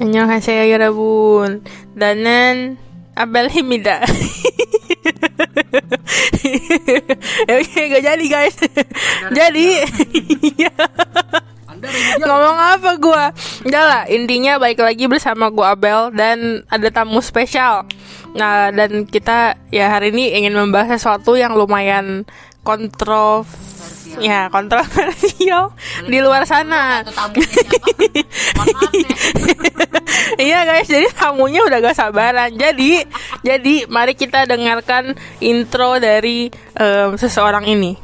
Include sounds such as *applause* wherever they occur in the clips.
안녕하세요 여러분 나는 아벨입니다 Oke gak jadi guys Jadi *laughs* Ngomong apa gue Udah lah intinya balik lagi bersama gue Abel Dan ada tamu spesial Nah dan kita ya hari ini ingin membahas sesuatu yang lumayan kontrov ya kontroversial di luar sana. *laughs* Iya guys, jadi tamunya udah gak sabaran. Jadi, jadi mari kita dengarkan intro dari em, seseorang ini.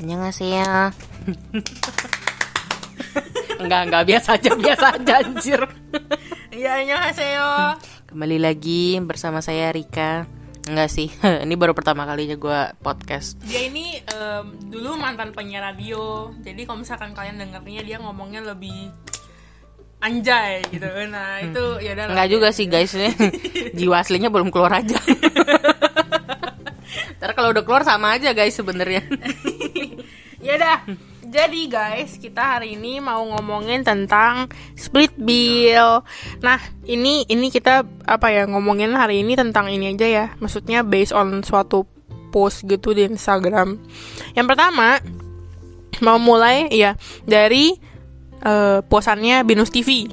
Annyeonghaseyo *laughs* Enggak, enggak biasa aja, biasa aja anjir *laughs* Iya, annyeonghaseyo. Kembali lagi bersama saya Rika Enggak sih, *laughs* ini baru pertama kalinya gue podcast Dia ini em, dulu mantan penyiar radio. Jadi kalau misalkan kalian dengernya dia ngomongnya lebih anjay gitu. Nah, itu ya udah. Enggak juga sih guys *laughs* Jiwa aslinya belum keluar aja *laughs* Ntar kalau udah keluar sama aja guys sebenarnya ya dah. Jadi guys, kita hari ini mau ngomongin tentang split bill. Nah, ini ini kita apa ya ngomongin hari ini tentang ini aja ya. Maksudnya based on suatu post gitu di Instagram. Yang pertama mau mulai ya dari eh, posannya Binus TV.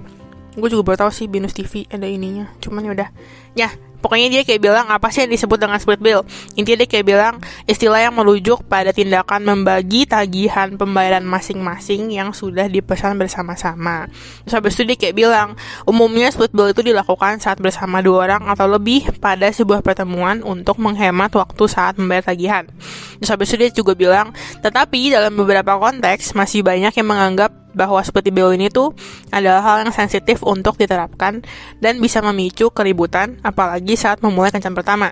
Gue juga baru tahu sih Binus TV ada ininya. Cuman ya udah. Ya, pokoknya dia kayak bilang apa sih yang disebut dengan split bill? Intinya dia kayak bilang istilah yang merujuk pada tindakan membagi tagihan pembayaran masing-masing yang sudah dipesan bersama-sama. Terus habis itu dia kayak bilang, umumnya split bill itu dilakukan saat bersama dua orang atau lebih pada sebuah pertemuan untuk menghemat waktu saat membayar tagihan. Terus habis itu dia juga bilang, tetapi dalam beberapa konteks masih banyak yang menganggap bahwa split bill ini tuh adalah hal yang sensitif untuk diterapkan dan bisa memicu keributan apalagi saat memulai kencan pertama.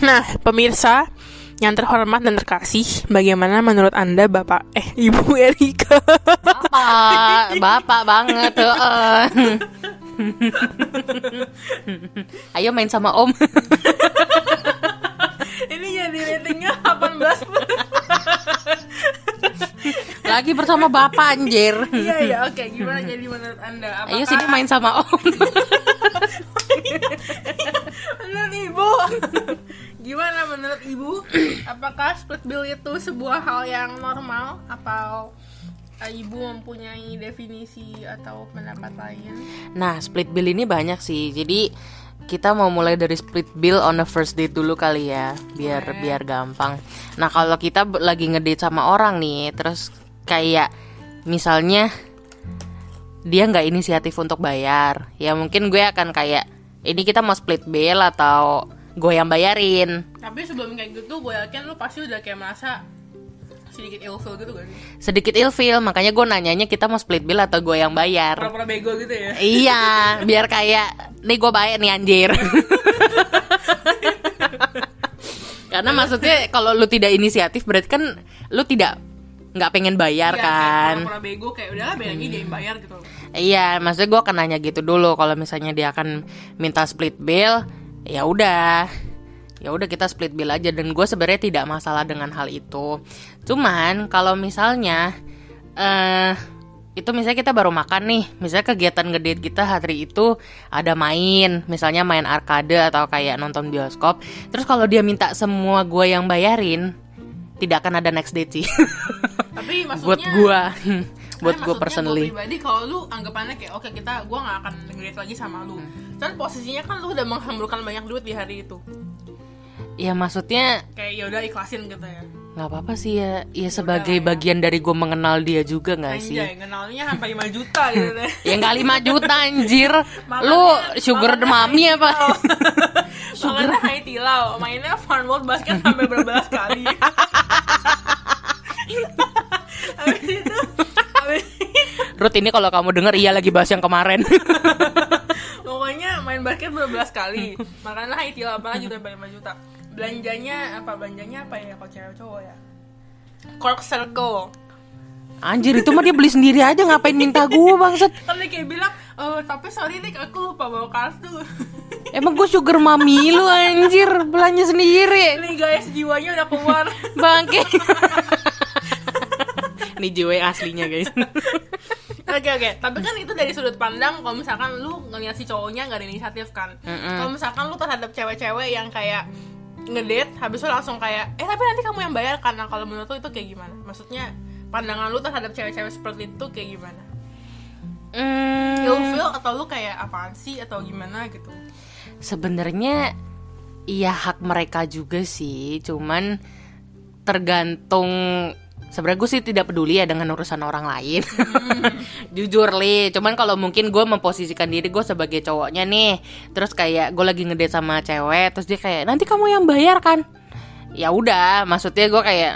Nah, pemirsa yang terhormat dan terkasih, bagaimana menurut Anda Bapak eh *laughs* Ibu Erika? Bapak, bapak banget heeh. Ayo main sama om ini jadi ratingnya 18 *laughs* Lagi bersama bapak anjir Iya ya, oke. Gimana jadi menurut Anda? Apakah Ayo sini main sama om *laughs* menurut Ibu? *laughs* Gimana menurut Ibu? Apakah split bill itu sebuah hal yang normal atau eh, Ibu mempunyai definisi atau pendapat lain? Nah, split bill ini banyak sih. Jadi kita mau mulai dari split bill on the first date dulu kali ya, biar Boleh. biar gampang. Nah, kalau kita lagi ngedate sama orang nih, terus kayak misalnya dia nggak inisiatif untuk bayar, ya mungkin gue akan kayak ini kita mau split bill atau gue yang bayarin. Tapi sebelum kayak gitu, gue yakin lu pasti udah kayak merasa sedikit ilfil gitu kan? Sedikit ilfil, makanya gue nanyanya kita mau split bill atau gue yang bayar. Pura-pura bego gitu ya? Iya, biar kayak nih gue bayar nih anjir. *laughs* Karena maksudnya kalau lu tidak inisiatif berarti kan lu tidak nggak pengen bayar Iya, kan. pura-pura bego kayak udahlah biar lagi dia yang bayar gitu. Iya, maksudnya gue akan nanya gitu dulu kalau misalnya dia akan minta split bill, ya udah. Ya udah kita split bill aja dan gue sebenarnya tidak masalah dengan hal itu. Cuman kalau misalnya eh itu misalnya kita baru makan nih, misalnya kegiatan ngedate kita hari itu ada main, misalnya main arcade atau kayak nonton bioskop. Terus kalau dia minta semua gue yang bayarin, tidak akan ada next date sih. Tapi *laughs* maksudnya buat gue, *laughs* buat gue personally. gua pribadi kalau lu anggapannya kayak oke kita gua nggak akan ngedate lagi sama lu. Dan posisinya kan lu udah menghamburkan banyak duit di hari itu. Ya maksudnya Kayak ya udah ikhlasin gitu ya. nggak apa-apa sih ya ya sebagai bagian dari gue mengenal dia juga nggak sih kenalnya sampai 5 juta gitu deh. *laughs* ya nggak 5 juta anjir *laughs* Makannya- lu sugar mami apa. *laughs* Makannya high tilau, mainnya fun world basket sampai berbelas kali. Itu, Ruth ini kalau kamu denger iya lagi bahas yang kemarin pokoknya main basket berbelas kali. Makannya high tilau apalagi udah sampai 5 juta. Belanjanya apa? Belanjanya apa ya kalau cewek cowok ya? Cork circle. anjir itu mah dia beli sendiri aja ngapain minta gue bangsat *laughs* kan dia kayak bilang eh tapi sorry nih aku lupa bawa kartu *laughs* emang gue sugar mami lu anjir belanja sendiri nih guys jiwanya udah keluar *laughs* bangke ini jiwa aslinya guys Oke oke, tapi kan itu dari sudut pandang kalau misalkan lu ngeliat si cowoknya nggak ada inisiatif kan. Kalau misalkan lu terhadap cewek-cewek yang kayak ngedate, habis itu langsung kayak, eh tapi nanti kamu yang bayar? Nah kalau menurut lu itu kayak gimana? Maksudnya pandangan lu terhadap cewek-cewek seperti itu kayak gimana? Hmm, Ilfeel atau lu kayak apaan sih atau gimana gitu? sebenarnya iya hak mereka juga sih cuman tergantung sebenarnya gue sih tidak peduli ya dengan urusan orang lain. *laughs* Jujur li. Cuman kalau mungkin gue memposisikan diri gue sebagai cowoknya nih terus kayak gue lagi ngedate sama cewek terus dia kayak nanti kamu yang bayar kan? Ya udah maksudnya gue kayak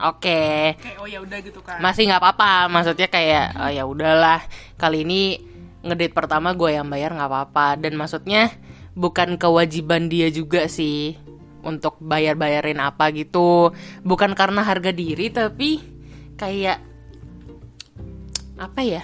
oke. Kayak oh ya udah gitu kan? masih nggak apa-apa. Maksudnya kayak oh, ya udahlah. Kali ini ngedate pertama gue yang bayar nggak apa-apa. Dan maksudnya bukan kewajiban dia juga sih untuk bayar-bayarin apa gitu. Bukan karena harga diri tapi kayak apa ya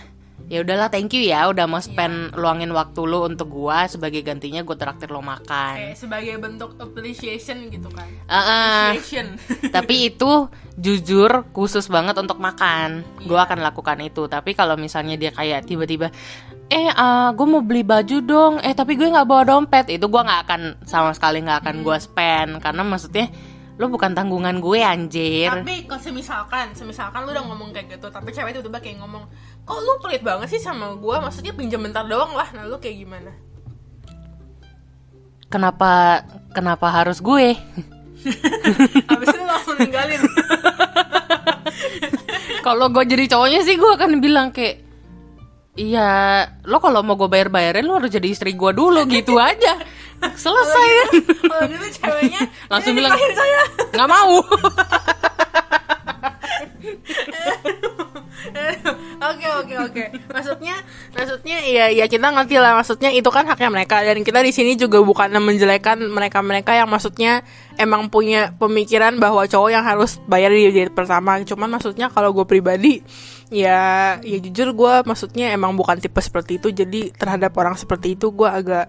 ya udahlah thank you ya udah mau spend luangin waktu lo untuk gua. Sebagai gantinya gue traktir lo makan. Kayak sebagai bentuk appreciation gitu kan? Ah, ah. Appreciation. *laughs* tapi itu jujur khusus banget untuk makan. Gue akan lakukan itu. Tapi kalau misalnya dia kayak tiba-tiba eh gue mau beli baju dong. Eh tapi gue nggak bawa dompet. Itu gue nggak akan sama sekali nggak akan gue spend. Karena maksudnya lo bukan tanggungan gue anjir. Tapi kalau semisalkan, semisalkan lu udah ngomong kayak gitu, tapi cewek itu tiba kayak ngomong, kok lu pelit banget sih sama gue? Maksudnya pinjam bentar doang lah, nah lu kayak gimana? kenapa kenapa harus gue *laughs* Habis itu lu langsung ninggalin. *laughs* kalau gue jadi cowoknya sih gue akan bilang kayak Iya, lo kalau mau gue bayar-bayarin lo harus jadi istri gue dulu gitu aja. *laughs* Selesai kan? Kalau gitu ceweknya Langsung "Eh, bilang, nggak mau. *laughs* Oke oke oke. Maksudnya maksudnya iya ya kita ngerti lah maksudnya itu kan haknya mereka dan kita di sini juga bukan menjelekan mereka-mereka yang maksudnya emang punya pemikiran bahwa cowok yang harus bayar di date pertama. Cuman maksudnya kalau gue pribadi ya ya jujur gue maksudnya emang bukan tipe seperti itu jadi terhadap orang seperti itu gue agak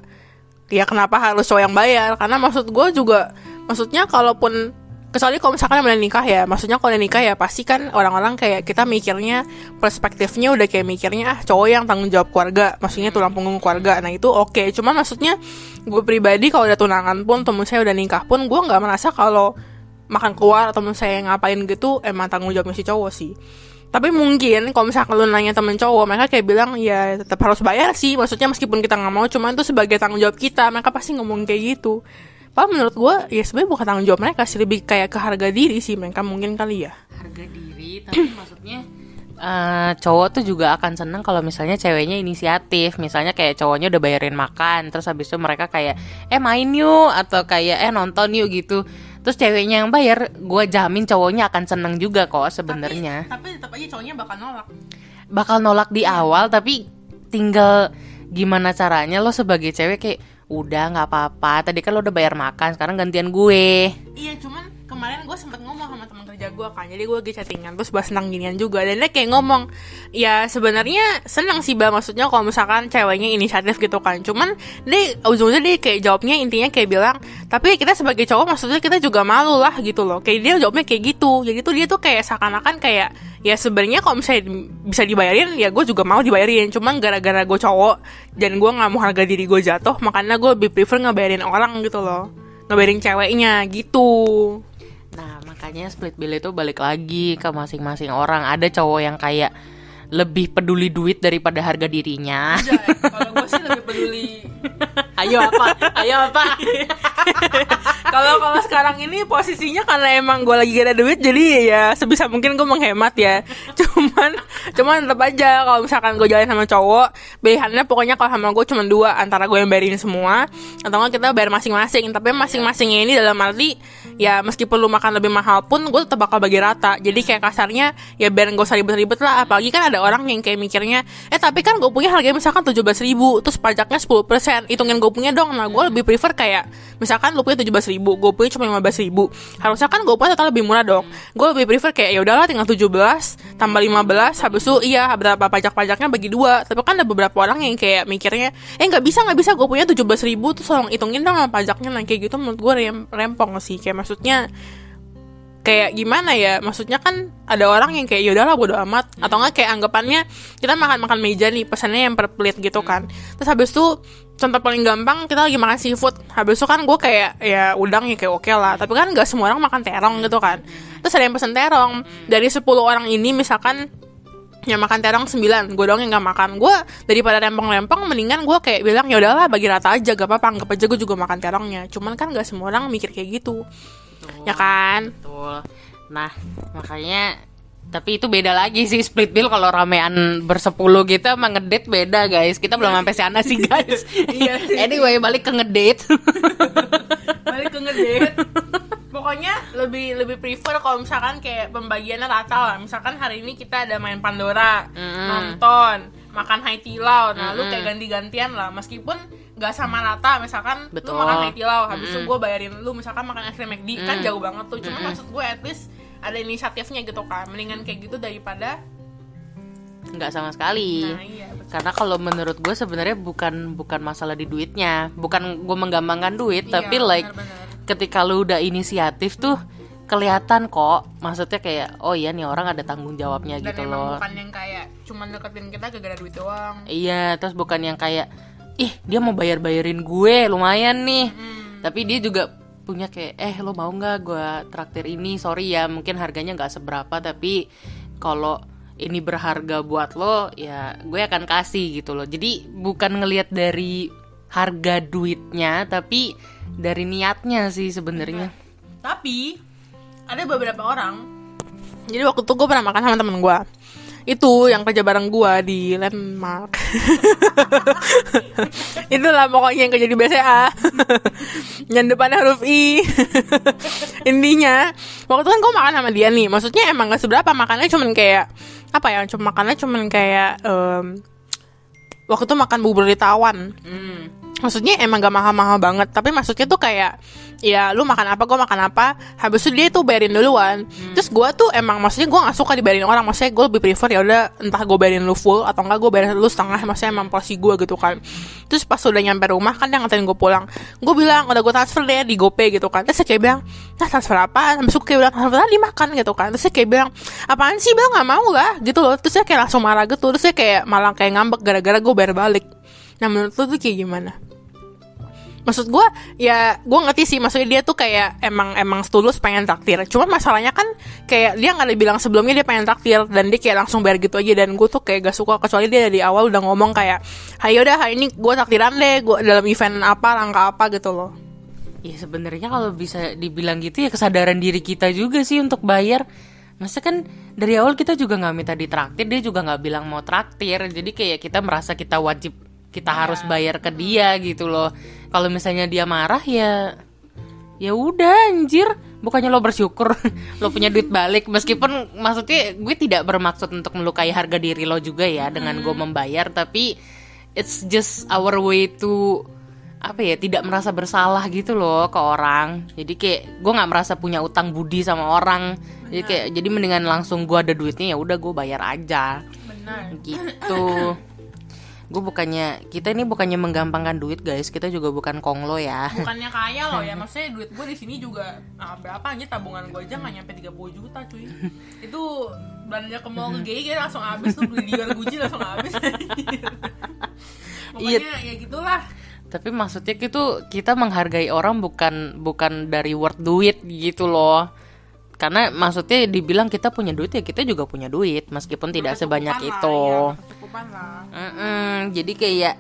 ya kenapa harus cowok yang bayar karena maksud gue juga maksudnya kalaupun kecuali kalau misalkan udah nikah ya. Maksudnya kalau udah nikah ya pasti kan orang-orang kayak kita mikirnya perspektifnya udah kayak mikirnya ah cowok yang tanggung jawab keluarga. Maksudnya tulang punggung keluarga. Nah itu oke. Cuman maksudnya gue pribadi kalau udah tunangan pun temen saya udah nikah pun gue nggak merasa kalau makan keluar atau misalnya ngapain gitu emang tanggung jawabnya si cowok sih. Tapi mungkin kalau misalkan lu nanya temen cowok mereka kayak bilang ya tetap harus bayar sih. Maksudnya meskipun kita nggak mau cuman itu sebagai tanggung jawab kita. Mereka pasti ngomong kayak gitu Padahal menurut gue ya sebenarnya bukan tanggung jawab mereka sih lebih kayak ke harga diri sih mereka mungkin kali ya. Harga diri, tapi *clears throat* maksudnya eh, cowok tuh juga akan seneng kalau misalnya ceweknya inisiatif. Misalnya kayak cowoknya udah bayarin makan terus habis itu mereka kayak eh main yuk atau kayak eh nonton yuk gitu. Terus ceweknya yang bayar gue jamin cowoknya akan seneng juga kok sebenarnya. tapi, tapi tetap aja cowoknya bakal nolak. Bakal nolak di awal tapi tinggal gimana caranya lo sebagai cewek kayak udah nggak apa-apa. Tadi kan lo udah bayar makan sekarang gantian gue. Iya cuman kemarin gue sempet ngomong sama teman kerja gue kan jadi gue lagi chattingan terus bahas tentang ginian juga dan dia kayak ngomong ya sebenarnya seneng sih bang maksudnya kalau misalkan ceweknya inisiatif gitu kan cuman dia ujung-ujungnya dia kayak jawabnya intinya kayak bilang tapi kita sebagai cowok maksudnya kita juga malu lah gitu loh kayak dia jawabnya kayak gitu jadi tuh dia tuh kayak seakan-akan kayak ya sebenarnya kalau misalnya bisa dibayarin ya gue juga mau dibayarin cuman gara-gara gue cowok dan gue nggak mau harga diri gue jatuh makanya gue lebih prefer ngebayarin orang gitu loh ngebayarin ceweknya gitu Nah, makanya split bill itu balik lagi ke masing-masing orang. Ada cowok yang kayak lebih peduli duit daripada harga dirinya. Kalau gue sih lebih peduli *laughs* Ayo apa? Ayo apa? *laughs* kalau kalau sekarang ini posisinya karena emang gue lagi gak ada duit jadi ya sebisa mungkin gue menghemat ya *laughs* cuman cuman tetap aja kalau misalkan gue jalan sama cowok pilihannya pokoknya kalau sama gue cuma dua antara gue yang bayarin semua atau enggak kita bayar masing-masing tapi masing-masingnya ini dalam arti ya meskipun lu makan lebih mahal pun gue tetap bakal bagi rata jadi kayak kasarnya ya biar gak usah ribet-ribet lah apalagi kan ada orang yang kayak mikirnya eh tapi kan gue punya harganya misalkan tujuh ribu terus pajaknya 10% hitungin gue punya dong. Nah gue lebih prefer kayak misalkan lu punya tujuh ribu gue punya cuma lima ribu. Harusnya kan gue punya total lebih murah dong. Gue lebih prefer kayak ya udahlah tinggal 17 tambah 15 habis itu iya berapa pajak-pajaknya bagi dua. Tapi kan ada beberapa orang yang kayak mikirnya eh nggak bisa nggak bisa gue punya tujuh ribu terus tolong hitungin dong pajaknya. Nah kayak gitu menurut gue rem rempong sih. Kayak maksudnya kayak gimana ya? Maksudnya kan ada orang yang kayak yaudahlah bodo amat. Atau enggak kayak anggapannya kita makan makan meja nih pesannya yang per plate gitu kan. Terus habis itu contoh paling gampang kita lagi makan seafood. Habis itu kan gue kayak ya udang ya kayak oke lah. Tapi kan nggak semua orang makan terong gitu kan. Terus ada yang pesen terong. Dari 10 orang ini misalkan yang makan terong 9 gue doang yang nggak makan. Gue daripada rempong-rempong mendingan gue kayak bilang ya udahlah bagi rata aja gak apa-apa anggap aja gue juga makan terongnya. Cuman kan nggak semua orang mikir kayak gitu. Ya kan? Betul. Nah, makanya tapi itu beda lagi sih split bill kalau ramean bersepuluh gitu sama ngedate beda guys. Kita belum sampai sana sih *laughs* guys. Iya anyway, balik ke ngedate. *laughs* balik ke ngedate. Pokoknya lebih lebih prefer kalau misalkan kayak pembagiannya rata lah. Misalkan hari ini kita ada main Pandora nonton makan Hai Tilau nah lu kayak ganti-gantian lah. Meskipun gak sama rata misalkan Betul. lu makan Hai Tilau habis itu gue bayarin lu misalkan makan es krim McD kan jauh banget tuh. Cuma maksud gue at least ada inisiatifnya gitu kan mendingan kayak gitu daripada Nggak sama sekali. nah iya betul. Karena kalau menurut gue sebenarnya bukan bukan masalah di duitnya, bukan gue menggampangkan duit, Iya, tapi like benar-benar. ketika lu udah inisiatif tuh kelihatan kok. Maksudnya kayak oh iya nih orang ada tanggung jawabnya dan gitu loh. bukan yang kayak cuman deketin kita gara-gara duit doang Iya, terus bukan yang kayak ih dia mau bayar-bayarin gue lumayan nih. Tapi dia juga punya kayak eh lo mau nggak gue traktir ini sorry ya mungkin harganya nggak seberapa tapi kalau ini berharga buat lo ya gue akan kasih gitu loh jadi bukan ngelihat dari harga duitnya tapi dari niatnya sih sebenarnya Tapi ada beberapa orang. Jadi waktu itu gue pernah makan sama temen gue. Itu yang kerja bareng gue di landmark. *laughs* Itulah pokoknya yang kerja di BCA. *laughs* yang depannya huruf I. *laughs* Intinya, waktu itu kan gue makan sama dia nih. Maksudnya emang gak seberapa makannya cuman kayak apa ya? Cuma makannya cuman kayak em, waktu itu makan bubur di tawan maksudnya emang gak mahal-mahal banget tapi maksudnya tuh kayak ya lu makan apa gue makan apa. Habis itu dia tuh bayarin duluan. Terus gue tuh emang maksudnya gue gak suka dibayarin orang. Maksudnya gue lebih prefer ya udah entah gue bayarin lu full atau enggak gue bayarin lu setengah. Maksudnya emang porsi gue gitu kan. Terus pas udah nyampe rumah kan dia ngatain gue pulang. Gue bilang udah gue transfer deh di GoPay gitu kan. Terus dia kayak bilang nah transfer apa habis itu kayak bilang transfer tadi makan gitu kan. Terus dia kayak bilang apaan sih bilang gak mau lah gitu loh. Terus dia kayak langsung marah gitu. Terus dia kayak malah kayak ngambek gara-gara gue bayar balik. Nah menurut lu tuh kayak gimana maksud gue ya gue ngerti sih. Maksudnya dia tuh kayak emang emang tulus pengen traktir. Cuma masalahnya kan kayak dia nggak ada bilang sebelumnya dia pengen traktir. Dan dia kayak langsung bayar gitu aja. Dan gue tuh kayak gak suka. Kecuali dia dari awal udah ngomong kayak ayo udah hari ini gue traktiran deh. Gue dalam event apa rangka apa gitu loh. Ya sebenarnya kalau bisa dibilang gitu ya kesadaran diri kita juga sih untuk bayar. Masa kan dari awal kita juga nggak minta ditraktir, dia juga nggak bilang mau traktir. Jadi kayak kita merasa kita wajib kita harus bayar ke dia gitu loh. Kalau misalnya dia marah ya ya udah anjir. Bukannya lo bersyukur *laughs* lo punya duit balik. Meskipun maksudnya gue tidak bermaksud untuk melukai harga diri lo juga ya dengan gue membayar tapi it's just our way to apa ya tidak merasa bersalah gitu loh ke orang. Jadi kayak gue nggak merasa punya utang budi sama orang. Jadi kayak jadi mendingan langsung gue ada duitnya ya udah gue bayar aja. Benar. Gitu *clears throat* gue bukannya kita ini bukannya menggampangkan duit guys. Kita juga bukan konglo ya. Bukannya kaya loh ya. *laughs* Maksudnya duit gue di sini juga ah, berapa aja tabungan gue aja nggak nyampe 30 juta cuy. *laughs* Itu belanja ke mall ke GI kayak langsung habis tuh beli di Gucci langsung habis. *laughs* Iya. pokoknya ya gitulah. Tapi maksudnya itu kita menghargai orang bukan bukan dari word duit gitu loh. Karena maksudnya dibilang kita punya duit ya kita juga punya duit meskipun tidak sebanyak itu. lah, ya, kecukupan lah. Mm-mm, jadi kayak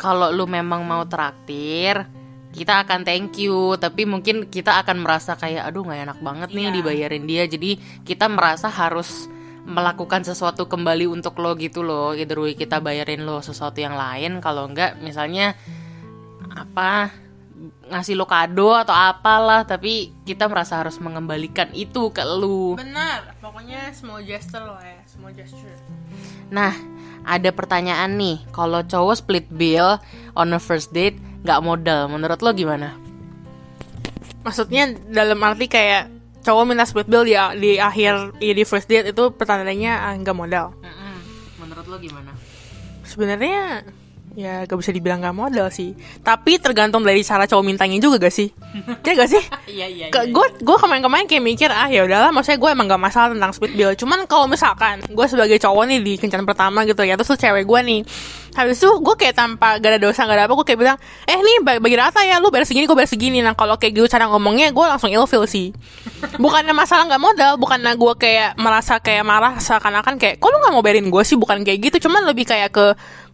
kalau lu memang mau traktir kita akan thank you. Tapi mungkin kita akan merasa kayak aduh nggak enak banget nih Iya. dibayarin dia. Jadi kita merasa harus melakukan sesuatu kembali untuk lo gitu loh. Either way kita bayarin lo sesuatu yang lain. Kalau enggak misalnya apa ngasih lo kado atau apalah tapi kita merasa harus mengembalikan itu ke lu. Benar. Pokoknya small gesture lah ya. Small gesture Nah, ada pertanyaan nih, kalau cowok split bill on a first date nggak modal, menurut lo gimana? maksudnya dalam arti kayak cowok minta split bill di di akhir ya di first date itu pertandaannya ah, nggak modal Menurut lo gimana? sebenarnya ya gak bisa dibilang gak modal sih. Tapi tergantung dari cara cowok mintanya juga gak sih? *laughs* Ya gak sih? Iya iya. gue gue kemarin-kemarin kayak mikir ah ya udahlah maksudnya gue emang gak masalah tentang split bill cuman kalau misalkan gue sebagai cowok nih di kencan pertama gitu ya terus tuh cewek gue nih. Habis itu gue kayak tanpa gak ada dosa gak ada apa gue kayak bilang eh nih bagi rata ya lu bayar segini gue bayar segini. Nah kalau kayak gitu cara ngomongnya gue langsung ilfil sih. *laughs* Bukannya masalah nggak modal bukannya gue kayak merasa kayak marah seakan-akan kayak kok lu nggak mau bayarin gue sih? Bukan kayak gitu cuman lebih kayak ke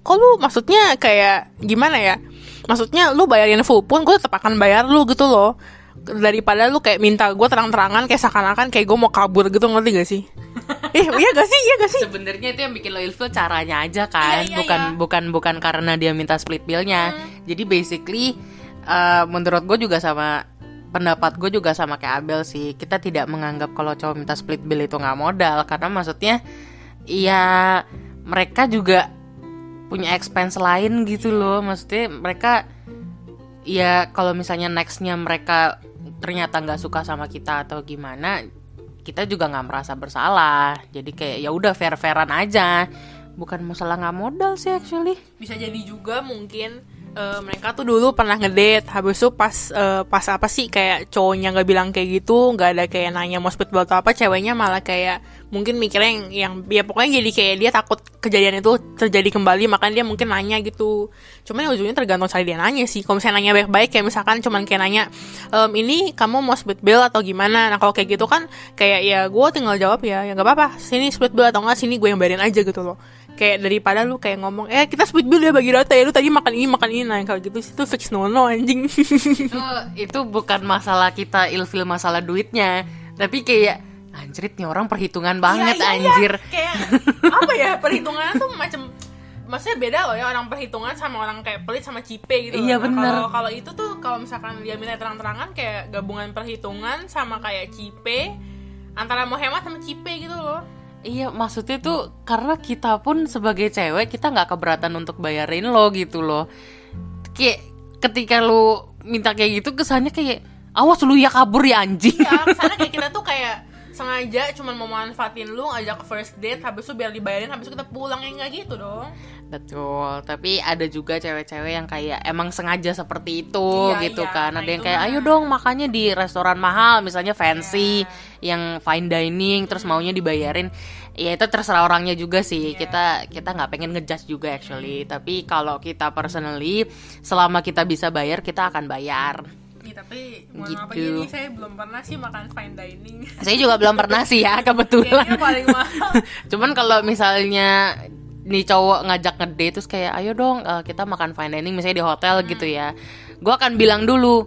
kok lu maksudnya kayak gimana ya maksudnya lu bayarin full pun gue tetap akan bayar lu gitu loh daripada lu kayak minta gue terang-terangan kayak seakan-akan kayak gue mau kabur gitu ngerti gak sih *laughs* eh iya gak sih iya gak sih Sebenarnya itu yang bikin lo ilfil caranya aja kan, Iya, iya, bukan iya. bukan bukan karena dia minta split billnya. Jadi basically uh, menurut gue juga sama pendapat gue juga sama kayak Abel sih. Kita tidak menganggap kalau cowok minta split bill itu nggak modal karena maksudnya ya mereka juga punya expense lain gitu loh. Maksudnya mereka ya kalau misalnya nextnya mereka ternyata nggak suka sama kita atau gimana kita juga nggak merasa bersalah. Jadi kayak ya udah fair fairan aja. Bukan masalah nggak modal sih actually. Bisa jadi juga mungkin eh, mereka tuh dulu pernah ngedate. Habis itu pas eh, pas apa sih kayak cowoknya nggak bilang kayak gitu nggak ada kayak nanya mau bill atau apa ceweknya malah kayak mungkin mikirnya yang, yang ya pokoknya jadi kayak dia takut kejadian itu terjadi kembali makanya dia mungkin nanya gitu. Cuman ujungnya tergantung cara dia nanya sih. Kalau misalnya nanya baik-baik kayak misalkan cuman kayak nanya "Em, ini kamu mau split bill atau gimana? Nah kalau kayak gitu kan kayak ya gue tinggal jawab ya. Ya nggak apa-apa. Sini split bill atau enggak sini gue yang bayarin aja gitu loh kayak daripada lu kayak ngomong eh kita split bill ya bagi rata ya lu tadi makan ini makan ini nah kalau gitu itu fix no no anjing itu itu bukan masalah kita ilfil masalah duitnya tapi kayak anjrit nih orang perhitungan banget Iya, iya, iya. anjir kayak *laughs* apa ya perhitungannya tuh macam maksudnya beda loh ya orang perhitungan sama orang kayak pelit sama cipe gitu. Iya, Nah, bener. kalau kalau itu tuh kalau misalkan dia minta terang-terangan kayak gabungan perhitungan sama kayak cipe antara mau hemat sama cipe gitu loh Iya maksudnya tuh karena kita pun sebagai cewek kita nggak keberatan untuk bayarin lo gitu loh. Kayak ketika lo minta kayak gitu kesannya kayak awas lu ya kabur ya anjing. ya ke sana kayak kita tuh kayak sengaja cuman mau manfaatin lu ngajak ke first date habis itu biar dibayarin habis itu kita pulang ya nggak gitu dong Betul, tapi ada juga cewek-cewek yang kayak emang sengaja seperti itu Iya, gitu iya. kan. Nah, Ada yang kayak ayo dong makannya di restoran mahal, misalnya fancy, Iya. yang fine dining, terus maunya dibayarin. Ya itu terserah orangnya juga sih. Iya. Kita kita nggak pengen ngejudge juga actually. Tapi kalau kita personally, selama kita bisa bayar, kita akan bayar. Iya tapi mohon Gitu. nih saya belum pernah sih makan fine dining *laughs* Saya juga belum pernah sih ya kebetulan. Kayaknya paling mahal *laughs* Cuman kalau misalnya nih cowok ngajak ngedate terus kayak ayo dong eh, kita makan fine dining misalnya di hotel gitu ya. Gue akan bilang dulu,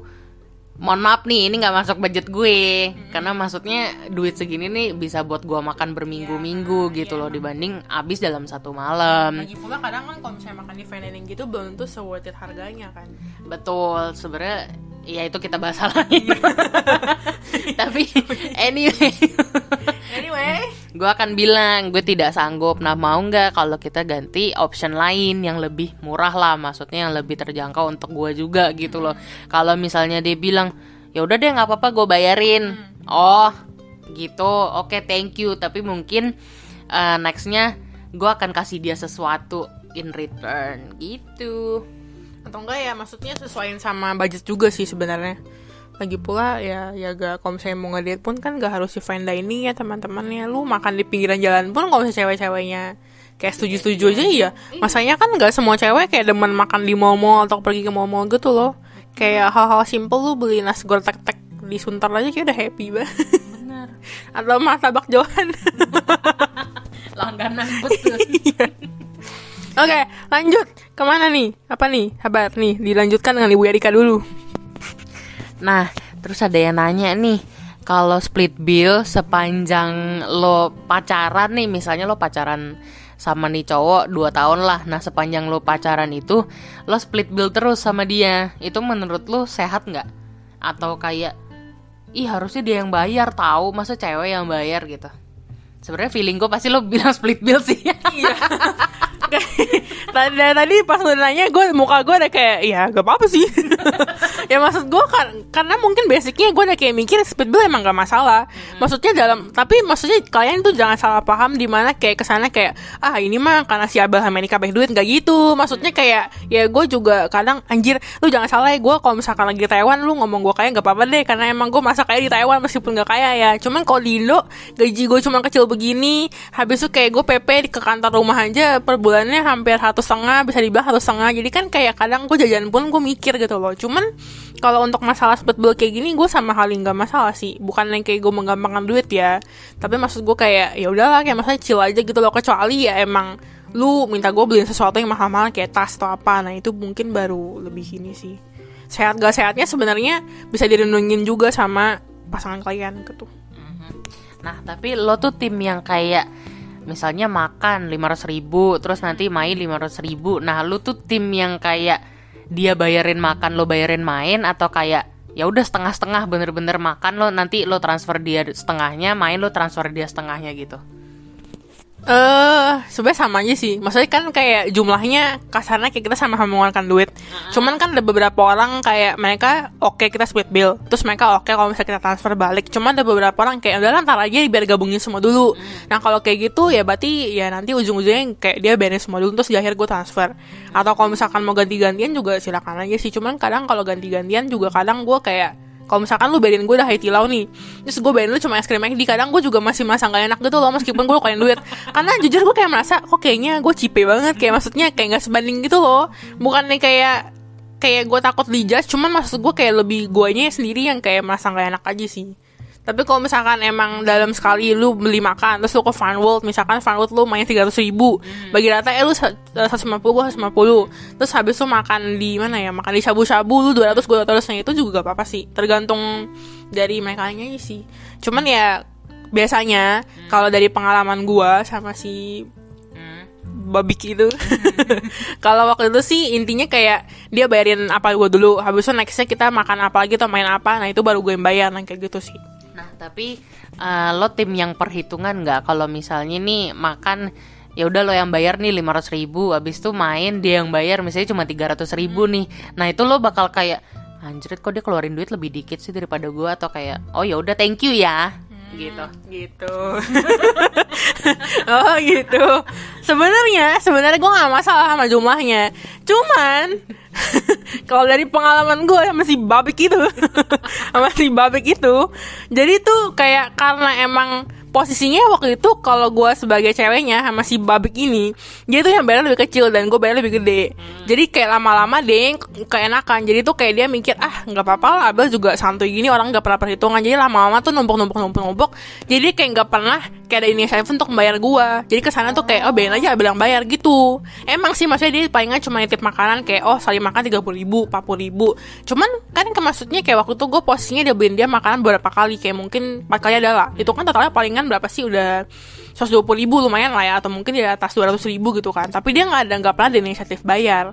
mohon maaf nih ini nggak masuk budget gue karena maksudnya duit segini nih bisa buat gue makan berminggu-minggu gitu loh dibanding habis dalam satu malam. Lagi pula kadang kan kalau misalnya makan di fine dining gitu belum tentu se-worth it harganya kan Betul, sebenarnya ya itu kita bahas lain. *laughs* Tapi anyway. Anyway. Gue akan bilang gue tidak sanggup. Nah mau nggak kalau kita ganti option lain yang lebih murah lah maksudnya yang lebih terjangkau untuk gue juga gitu loh. Kalau misalnya dia bilang ya udah deh nggak apa-apa gue bayarin. Oh gitu. Oke thank you. Tapi mungkin eh, nextnya gue akan kasih dia sesuatu in return. Gitu Atau enggak ya maksudnya sesuaiin sama budget juga sih sebenarnya. Lagi pula ya ya gak kalau misalnya mau ngedate pun kan gak harus di fine dining ya teman-teman ya lu makan di pinggiran jalan pun kalau misalnya cewek-ceweknya. Kayak setuju-setuju aja iya. Masanya kan gak semua cewek kayak demen makan di mall-mall atau pergi ke mall-mall gitu loh. Kayak hal-hal simple lu beli nasi goreng tek-tek di suntar aja kayak udah happy banget. Bener *laughs* atau martabak Johan. *laughs* Langganan betul *laughs* Oke, lanjut. Ke mana nih? Apa nih? Sabar nih, dilanjutkan dengan Ibu Erika dulu. Nah, terus ada yang nanya nih, kalau split bill sepanjang lo pacaran nih, misalnya lo pacaran sama nih cowok 2 tahun lah. Nah, sepanjang lo pacaran itu, lo split bill terus sama dia. Itu menurut lo sehat nggak? Atau kayak, ih harusnya dia yang bayar tahu, masa cewek yang bayar gitu? Sebenarnya feeling gue pasti lo *laughs* bilang split bill sih. Iya. Tadi *laughs* dari tadi pas lu nanya gue muka gue udah kayak ya gak apa apa sih. *laughs* Ya maksud gue kan karena mungkin basicnya gue udah kayak mikir speedbill emang gak masalah. Maksudnya dalam tapi maksudnya kalian tuh jangan salah paham di mana kayak ke sana kayak ah ini mah karena si Abel sama banyak duit gak gitu. Maksudnya kayak ya gue juga kadang anjir lu jangan salah ya gue kalau misalkan lagi di Taiwan lu ngomong gue kaya gak apa-apa deh karena emang gue masa kaya di Taiwan meskipun gak kaya ya. Cuman kalau di Indo gaji gue cuma kecil begini habis itu kayak gue PP ke kantor rumah aja per bulannya hampir satu setengah bisa dibilang satu setengah. Jadi kan kayak kadang gue jajan pun gue mikir gitu loh. Cuman kalau untuk masalah split bill kayak gini gue sama hal nggak masalah sih. Bukan yang kayak gue menggampangkan duit ya. Tapi maksud gue kayak ya udahlah kayak masalah chill aja gitu loh. Kecuali ya emang lu minta gue beliin sesuatu yang mahal-mahal kayak tas atau apa. Nah itu mungkin baru lebih ini sih. Sehat gak sehatnya sebenarnya bisa direnungin juga sama pasangan kalian gitu. Nah, tapi lo tuh tim yang kayak misalnya makan 500 ribu, terus nanti main 500 ribu. Nah, lu tuh tim yang kayak dia bayarin makan, lo bayarin main, atau kayak ya udah setengah-setengah bener-bener makan lo nanti lo transfer dia setengahnya, main lo transfer dia setengahnya gitu. Eh, sebenarnya sama aja sih. Maksudnya kan kayak jumlahnya kasarnya kayak kita sama-sama mengeluarkan duit. Cuman kan ada beberapa orang kayak mereka oke kita split bill. Terus mereka oke kalau misalnya kita transfer balik. Cuman ada beberapa orang kayak udah ntar aja biar gabungin semua dulu. Nah kalau kayak gitu ya berarti ya nanti ujung-ujungnya kayak dia bayarin semua dulu terus di akhir gue transfer. Atau kalau misalkan mau ganti-gantian juga silakan aja sih. Cuman kadang kalau ganti-gantian juga kadang gue kayak kalau misalkan lu bayarin gue udah high lau nih terus gue bayarin lu cuma es krim di kadang gue juga masih masang gak enak gitu loh meskipun gue lukain duit. Karena jujur gue kayak merasa kok kayaknya gue cipe banget kayak maksudnya kayak nggak sebanding gitu loh. Bukannya kayak kayak gue takut dijudge cuman maksud gue kayak lebih guanya sendiri yang kayak merasa gak enak aja sih tapi kalau misalkan emang dalam sekali lu beli makan terus lu ke Fun World misalkan Fun World lu main tiga ratus ribu bagi rata eh lu seratus lima puluh seratus lima puluh. Terus habis itu makan di mana ya? Makan di shabu-shabu lu dua ratus dua ratus. Itu juga gak apa-apa sih. Tergantung dari mereka aja sih. Cuman ya biasanya kalau dari pengalaman gua sama si babik itu *laughs* kalau waktu itu sih intinya kayak dia bayarin apa gue dulu. Habis itu nextnya kita makan apa lagi atau main apa. Nah itu baru gue yang bayar. Nah kayak gitu sih. Nah, tapi uh, lo tim yang perhitungan nggak? Kalau misalnya nih makan ya udah lo yang bayar nih 500 ribu habis itu main dia yang bayar misalnya cuma 300 ribu nih. Nah itu lo bakal kayak anjir kok dia keluarin duit lebih dikit sih daripada gue atau kayak oh ya udah thank you ya gitu. Gitu. *laughs* Oh gitu. Sebenarnya sebenarnya gue nggak masalah sama jumlahnya. Cuman *laughs* kalau dari pengalaman gue sama si babik itu *laughs* sama si babik itu jadi tuh kayak karena emang posisinya waktu itu kalau gue sebagai ceweknya sama si babik ini dia tuh yang bayar lebih kecil dan gue bayar lebih gede. Jadi kayak lama-lama deh keenakan. Jadi tuh kayak dia mikir ah nggak apa-apa lah Abel juga santuy gini orang nggak pernah perhitungan. Jadi lama-lama tuh numpuk-numpuk numpuk-numpuk jadi kayak nggak pernah kayak ada inisiatif untuk membayar gue jadi ke sana tuh kayak oh bayarin aja Abel yang bayar gitu. Emang sih maksudnya dia palingan cuma nitip makanan kayak oh sekali makan tiga puluh ribu empat puluh ribu. Cuman kan ke maksudnya kayak waktu itu gue posisinya dia beliin dia makanan beberapa kali kayak mungkin empat kali adalah itu kan totalnya palingan berapa sih? Udah 120 ribu lumayan lah ya atau mungkin di atas 200 ribu gitu kan. Tapi dia nggak ada nggak pernah ada inisiatif bayar.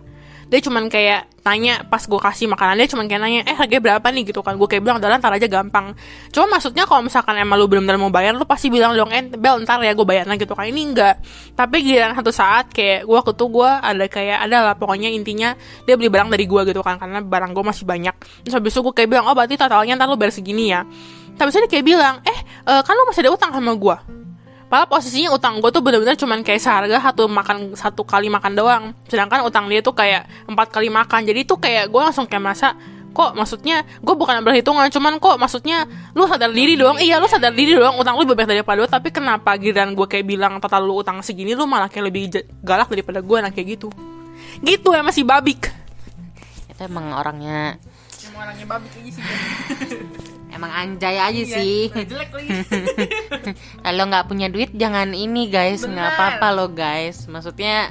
Dia cuman kayak tanya pas gue kasih makanan dia cuman kayak nanya eh harganya berapa nih? Gitu kan. Gue kayak bilang udah ntar aja gampang. Cuma maksudnya kalau misalkan emang lu benar-benar mau bayar lu pasti bilang dong eh bel ntar ya gue bayarnya gitu kan. Ini enggak tapi giliran satu saat kayak gue waktu itu gue ada kayak ada lah pokoknya intinya dia beli barang dari gue gitu kan. Karena barang gue masih banyak. Terus habis itu gue kayak bilang oh berarti totalnya ntar lu bayar segini ya. Tapi dia kayak bilang eh uh, kan lu masih ada utang sama gue Padahal posisinya utang gue tuh bener-bener cuman kayak seharga satu makan satu kali makan doang. Sedangkan utang dia tuh kayak empat kali makan. Jadi tuh kayak gue langsung kayak merasa kok maksudnya gue bukan berhitungan cuman kok maksudnya lu sadar diri doang. Iya lu sadar diri doang utang lu lebih banyak daripada gue tapi kenapa giliran gue kayak bilang total lu utang segini lu malah kayak lebih galak daripada gue nah kayak gitu. Gitu ya masih babik. Itu emang orangnya emang orangnya babik aja sih *laughs* emang anjay aja iya, sih. jelek lagi. *laughs* Kalau nggak punya duit jangan ini guys. Nggak apa-apa lo guys. Maksudnya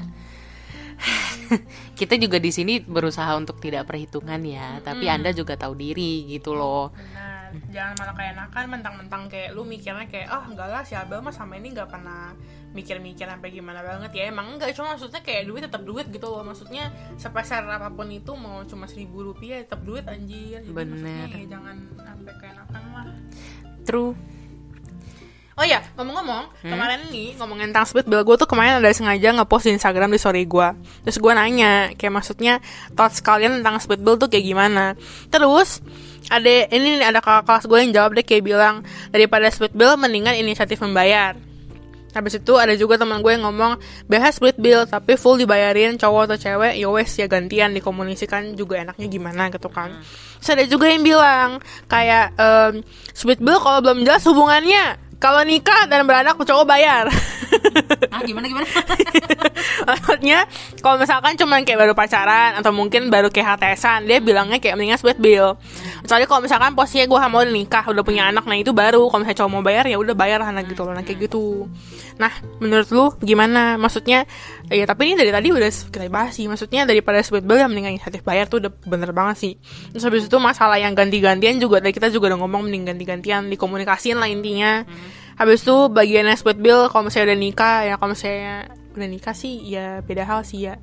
*sighs* kita juga di sini berusaha untuk tidak perhitungan ya. Hmm. tapi anda juga tahu diri gitu loh. Benar jangan malah kayak enakan mentang-mentang kayak lu mikirnya kayak oh enggak lah si Abel mah sama ini nggak pernah mikir-mikir sampai gimana banget. Ya emang enggak cuma maksudnya kayak duit tetap duit gitu loh. Maksudnya sebesar apa pun itu mau cuma seribu rupiah tetap duit anjir. Jadi bener. ya, jangan sampai kayak enakan lah. True. Oh iya, ngomong-ngomong, kemarin nih ngomongin tentang split bill gue tuh kemarin ada sengaja ngepost di Instagram di story gue. Terus gue nanya, kayak maksudnya thoughts kalian tentang split bill tuh kayak gimana? Terus ada ini nih, ada kakak kelas gue yang jawab deh kayak bilang daripada split bill mendingan inisiatif membayar. Habis itu ada juga teman gue yang ngomong bahas split bill tapi full dibayarin cowok atau cewek ya wes ya gantian dikomunikasikan juga enaknya gimana gitu kan. Terus ada juga yang bilang kayak em, split bill kalau belum jelas hubungannya kalau nikah dan beranak cowok bayar. *laughs* Ah gimana gimana? *laughs* Maksudnya kalau misalkan cuman kayak baru pacaran atau mungkin baru kayak HTSan dia bilangnya kayak mendingan split bill. Kecuali kalau misalkan posisinya gue mau nikah udah punya anak nah itu baru kalau misalnya cowok mau bayar ya udah bayar anak gitu loh nah kayak gitu. Nah menurut lu gimana? Maksudnya ya tapi ini dari tadi udah kita bahas sih. Maksudnya daripada split bill yang mendingan inisiatif bayar tuh udah bener banget sih. Terus habis itu masalah yang ganti-gantian juga tadi kita juga udah ngomong mending ganti-gantian dikomunikasiin lah intinya. Habis itu bagiannya split bill kalau misalnya udah nikah ya kalau misalnya udah nikah sih ya beda hal sih ya.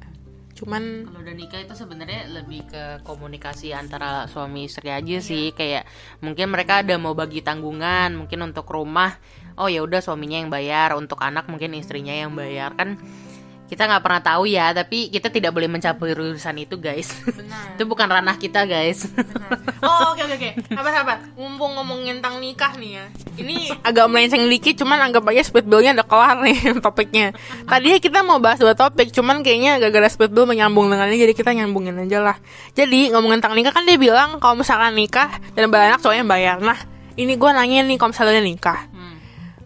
Cuman Kalau udah nikah itu sebenarnya lebih ke komunikasi antara suami istri aja sih. Kayak mungkin mereka ada mau bagi tanggungan mungkin untuk rumah. Oh ya udah suaminya yang bayar untuk anak mungkin istrinya yang bayar. Kan kita nggak pernah tahu ya tapi kita tidak boleh mencampuri urusan itu guys Benar. *laughs* itu bukan ranah kita guys Oh oke oke oke. Sabar sabar. Mumpung ngomongin tentang nikah nih ya. Ini agak melenceng dikit, cuman anggap aja split billnya udah kelar nih *laughs* topiknya. Tadinya kita mau bahas dua topik, cuman kayaknya gara-gara split bill menyambung dengan ini, jadi kita nyambungin aja lah. Jadi ngomongin tentang nikah kan dia bilang kalau misalkan nikah dan beranak cowoknya yang bayar. Nah ini gue nanya nih kalau misalnya nikah,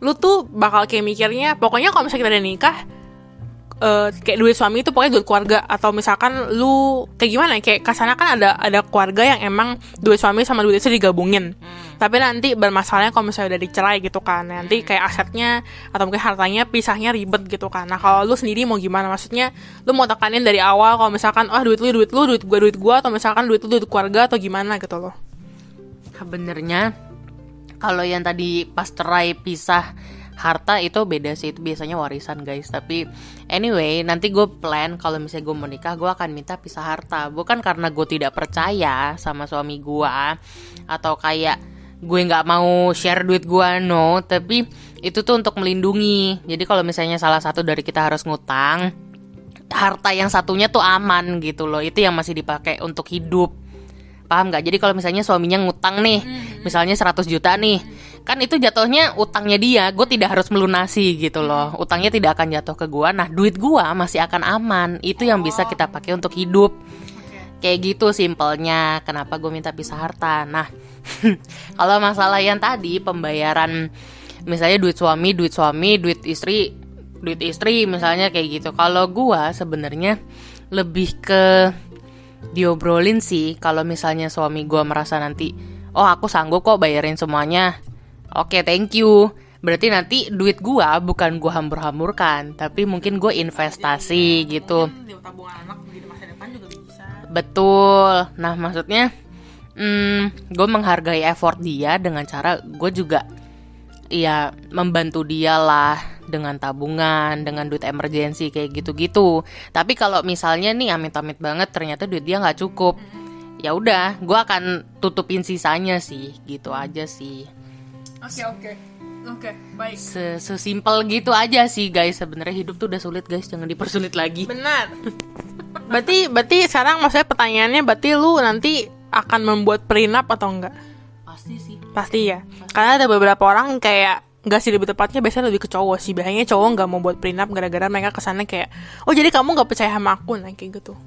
lu tuh bakal kayak mikirnya, pokoknya kalau misalnya kita udah nikah, eh, kayak duit suami itu pokoknya duit keluarga. Atau misalkan lu kayak gimana ya kayak kasarnya kan ada ada keluarga yang emang duit suami sama duit istri digabungin. Tapi nanti bermasalahnya kalau misalnya udah dicerai gitu kan nanti kayak asetnya atau mungkin hartanya pisahnya ribet gitu kan. Nah kalau lu sendiri mau gimana? Maksudnya lu mau tekanin dari awal kalau misalkan oh duit lu duit lu duit gua duit gua atau misalkan duit lu duit keluarga atau gimana gitu loh. Sebenarnya kalau yang tadi pas cerai pisah harta itu beda sih itu biasanya warisan guys. Tapi anyway nanti gue plan kalau misalnya gue mau nikah gue akan minta pisah harta. Bukan karena gue tidak percaya sama suami gue atau kayak gue nggak mau share duit gue no. Tapi itu tuh untuk melindungi. Jadi kalau misalnya salah satu dari kita harus ngutang harta yang satunya tuh aman gitu loh. Itu yang masih dipakai untuk hidup. Paham nggak? Jadi kalau misalnya suaminya ngutang nih misalnya 100 juta nih kan itu jatuhnya utangnya dia. Gue tidak harus melunasi gitu loh. Utangnya tidak akan jatuh ke gue nah duit gue masih akan aman. Itu yang bisa kita pakai untuk hidup. Kayak gitu simpelnya. Kenapa gue minta pisah harta? Nah *laughs* kalau masalah yang tadi pembayaran misalnya duit suami duit suami duit istri duit istri misalnya kayak gitu. Kalau gua sebenarnya lebih ke diobrolin sih. Kalau misalnya suami gua merasa nanti oh aku sanggup kok bayarin semuanya oke thank you berarti nanti duit gua bukan gua hambur-hamburkan tapi mungkin gue investasi gitu di tabungan anak di masa depan juga bisa Betul. Nah, maksudnya, hmm, gue menghargai effort dia dengan cara gue juga, ya membantu dia lah dengan tabungan, dengan duit emergency kayak gitu-gitu. Tapi kalau misalnya nih amit-amit banget, ternyata duit dia nggak cukup, ya udah, gue akan tutupin sisanya sih, gitu aja sih. Oke oke oke baik Se- Sesimpel gitu aja sih guys. Sebenarnya hidup tuh udah sulit guys, jangan dipersulit lagi. Benar. *laughs* berarti berarti sekarang maksudnya pertanyaannya berarti lu nanti akan membuat prenup atau enggak? Pasti sih. Pasti ya. Karena ada beberapa orang kayak Enggak sih lebih tepatnya biasanya lebih ke cowok sih Biasanya cowok nggak mau buat prenup gara-gara mereka ke sana kayak Oh jadi kamu nggak percaya sama aku nah kayak gitu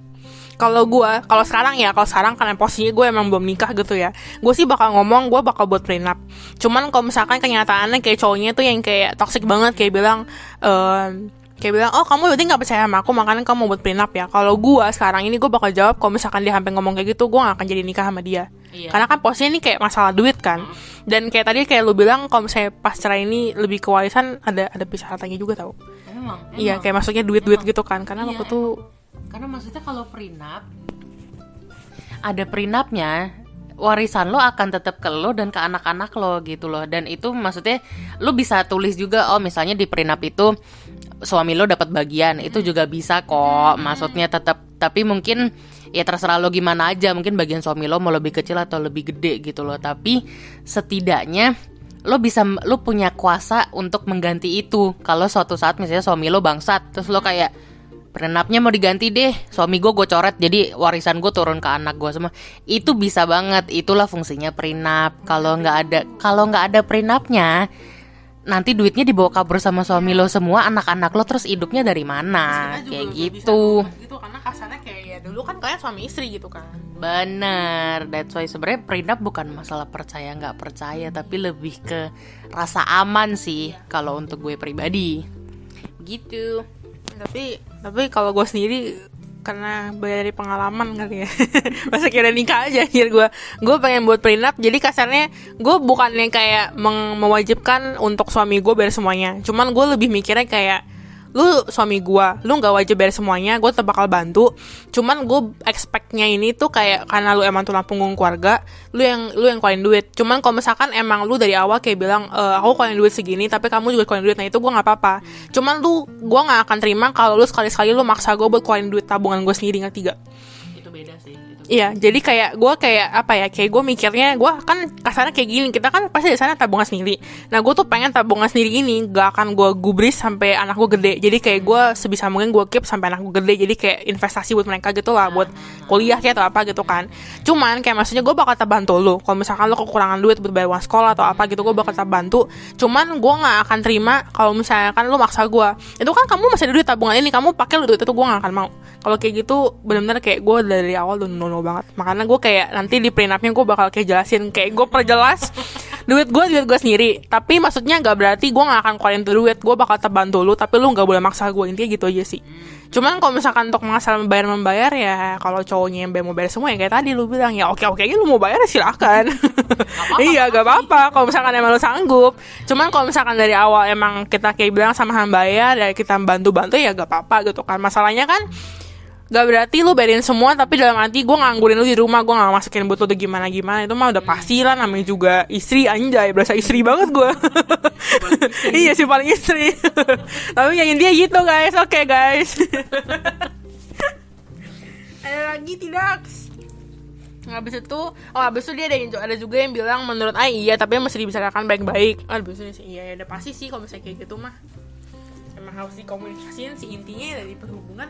kalau gue kalau sekarang ya kalau sekarang karena posisinya gue emang belum nikah gitu ya. Gue sih bakal ngomong gue bakal buat prenup. Cuman kalau misalkan kenyataannya kayak cowoknya tuh yang kayak toxic banget kayak bilang ehm, kayak bilang oh kamu berarti nggak percaya sama aku makanya kamu mau buat prenup ya. Kalau gue sekarang ini gue bakal jawab kalau misalkan dia sampai ngomong kayak gitu gue gak akan jadi nikah sama dia. Iya. karena kan posisinya ini kayak masalah duit kan. Dan kayak tadi kayak lu bilang kalau misalnya pas cerai ini lebih ke warisan ada ada pisah hartanya juga tau. Emang. iya kayak maksudnya duit duit gitu kan karena Iya, waktu tuh Karena maksudnya kalau prenup ada prenupnya warisan lo akan tetap ke lo dan ke anak-anak lo gitu loh. Dan itu maksudnya lo bisa tulis juga oh misalnya di prenup itu suami lo dapat bagian. Itu juga bisa kok maksudnya tetap tapi mungkin ya terserah lo gimana aja. Mungkin bagian suami lo mau lebih kecil atau lebih gede gitu loh. Tapi setidaknya lo bisa lo punya kuasa untuk mengganti itu. Kalau suatu saat misalnya suami lo bangsat terus lo kayak prenupnya mau diganti deh. Suami gue gue coret. Jadi warisan gue turun ke anak gue semua. Itu bisa banget. Itulah fungsinya prenup kalau nggak ada kalau nggak ada prenupnya nanti duitnya dibawa kabur sama suami lo semua anak-anak lo terus hidupnya dari mana? Kayak gitu. gitu karena kasarnya kayak ya dulu kan kalian suami istri gitu kan. Bener, that's why sebenarnya prenup bukan masalah percaya nggak percaya, tapi lebih ke rasa aman sih kalau untuk gue pribadi. Gitu. Tapi tapi kalau gue sendiri karena dari pengalaman kali ya. *laughs* Masa kira nikah aja anjir gue gue pengen buat prenup jadi kasarnya gue bukannya kayak mewajibkan untuk suami gue bayar semuanya. Cuman gue lebih mikirnya kayak lu suami gue lu nggak wajib bayar semuanya gue tetap bakal bantu. Cuman gue expectnya ini tuh kayak karena lu emang tulang punggung keluarga lu yang lu yang keluarin duit. Cuman kalau misalkan emang lu dari awal kayak bilang e, aku keluarin duit segini tapi kamu juga keluarin duit nah itu gue nggak apa-apa. Cuman lu gue nggak akan terima kalau lu sekali-sekali lu maksa gue buat keluarin duit tabungan gue sendiri nggak? tiga Iya, jadi kayak gue kayak apa ya? Kayak gue mikirnya gue kan kasarnya kayak gini. Kita kan pasti di sana tabungan sendiri. Nah gue tuh pengen tabungan sendiri ini gak akan gue gubris sampai anak gue gede. Jadi kayak gue sebisa mungkin gue keep sampai anak gue gede. Jadi kayak investasi buat mereka gitu lah, buat kuliah kayak atau apa gitu kan. Cuman kayak maksudnya gue bakal tetap bantu lu. Kalau misalkan lu kekurangan duit buat bayar uang sekolah atau apa gitu, gue bakal tetap bantu. Cuman gue nggak akan terima kalau misalnya kan lu maksa gue. Itu kan kamu masih ada duit tabungan ini, kamu pakai duit itu gue gak akan mau. Kalau kayak gitu bener-bener kayak gue dari awal udah no banget. Makanya gue kayak nanti di prenupnya gue bakal kayak jelasin kayak gue perjelas duit gue duit gue sendiri. Tapi maksudnya nggak berarti gue nggak akan keluarin tuh duit. Gue bakal tetap bantu lu, tapi lu nggak boleh maksa gue intinya gitu aja sih. Cuman kalau misalkan untuk masalah membayar membayar ya kalau cowoknya yang bayar mau bayar semua ya kayak tadi lu bilang ya oke oke aja lu mau bayar ya silakan. iya gak apa-apa kalau misalkan emang lu sanggup. Cuman kalau misalkan dari awal emang kita kayak bilang sama bayar ya kita bantu bantu ya gak apa-apa gitu kan. Masalahnya kan Gak berarti lu bayarin semua tapi dalam arti gue nganggurin lu di rumah gue gak masukin buat lu tuh gimana gimana. Itu mah udah pasti lah namanya juga istri anjay berasa istri banget gue *laughs* iya sih paling istri. *laughs* Tapi yang intinya gitu guys. Oke guys. *laughs* Ada lagi tidak habis itu oh habis itu dia ada ada juga yang bilang menurut ah iya tapi masih dibicarakan baik-baik. Ah habis itu sih iya ya udah pasti sih kalau misalnya kayak gitu mah. Emang harus dikomunikasiin sih intinya dari perhubungan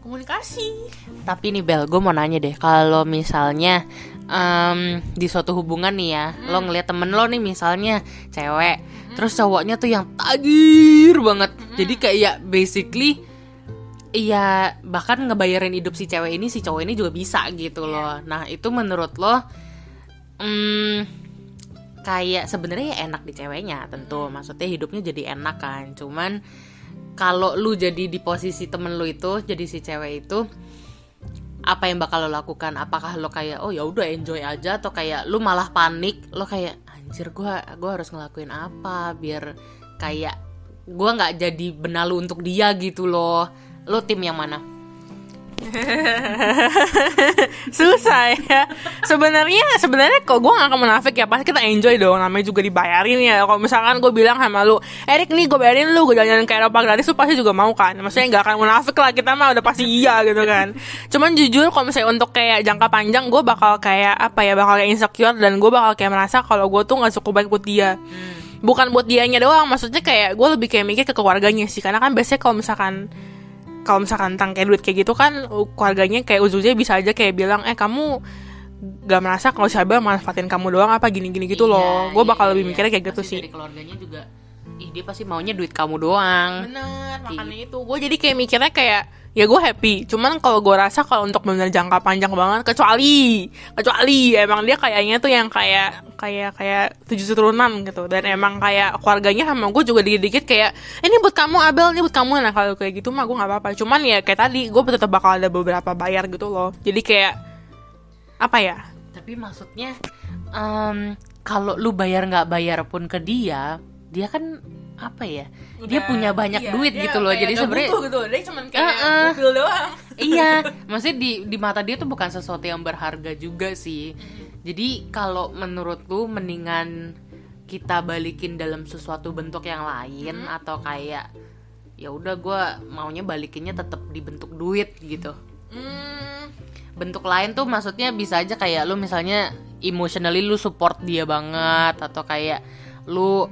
komunikasi. Tapi nih Bel, gue mau nanya deh, kalau misalnya em, di suatu hubungan nih ya, lo ngeliat temen lo nih misalnya cewek, terus cowoknya tuh yang tajir banget, jadi kayak basically Iya, bahkan ngebayarin hidup si cewek ini, si cowok ini juga bisa gitu loh. Nah, itu menurut lo, hmm, kayak sebenarnya ya enak di ceweknya, tentu. Maksudnya hidupnya jadi enak kan. Cuman kalau lu jadi di posisi temen lu itu, jadi si cewek itu, apa yang bakal lo lakukan? Apakah lo kayak, oh ya udah enjoy aja, atau kayak lu malah panik, lo kayak anjir gua, gua harus ngelakuin apa biar kayak gua nggak jadi benalu untuk dia gitu loh. Lo tim yang mana? *laughs* susah ya. Sebenarnya sebenarnya kok gue gak akan munafik ya. Pasti kita enjoy dong. Namanya juga dibayarin ya. Kalau misalkan gue bilang sama lu Erik nih gue bayarin lu gue jalan ke Eropa gratis lu pasti juga mau kan? Maksudnya gak akan munafik lah. Kita mah udah pasti iya gitu kan. Cuman jujur kalau misalnya untuk kayak jangka panjang gue bakal kayak apa ya bakal kayak insecure dan gue bakal kayak merasa kalau gue tuh nggak cukup baik buat dia. Bukan buat dianya doang. Maksudnya kayak gue lebih kayak mikir ke keluarganya sih. Karena kan biasanya kalau misalkan kalau misalkan tentang kayak duit kayak gitu kan keluarganya kayak ujungnya bisa aja kayak bilang eh kamu gak merasa kalau si Abel manfaatin kamu doang apa gini-gini gitu loh. Gue bakal lebih mikirnya kayak gitu Pasti sih. Dari keluarganya juga, ih dia pasti maunya duit kamu doang. bener makanya itu. Gue jadi kayak mikirnya kayak ya gue happy. Cuman kalau gue rasa kalau untuk benar jangka panjang banget kecuali kecuali emang dia kayaknya tuh yang kayak kayak kayak tujuh turunan gitu. Dan emang kayak keluarganya sama gue juga dikit-dikit kayak ini buat kamu Abel ini buat kamu. Nah kalau kayak gitu mah gue nggak apa-apa. Cuman ya kayak tadi gue tetap bakal ada beberapa bayar gitu loh. Jadi kayak apa ya? Tapi maksudnya em, kalau lu bayar nggak bayar pun ke dia, dia kan apa ya? dia Udah, punya banyak iya, duit dia gitu loh. Jadi sebenarnya gitu dia cuman kayak Heeh. mobil doang *laughs* iya, maksudnya di di mata dia tuh bukan sesuatu yang berharga juga sih. Jadi kalau menurut lu mendingan kita balikin dalam sesuatu bentuk yang lain atau kayak ya udah gue maunya balikinnya tetap dibentuk duit gitu. hmm, bentuk lain tuh maksudnya bisa aja kayak lu misalnya emotionally lu support dia banget atau kayak lu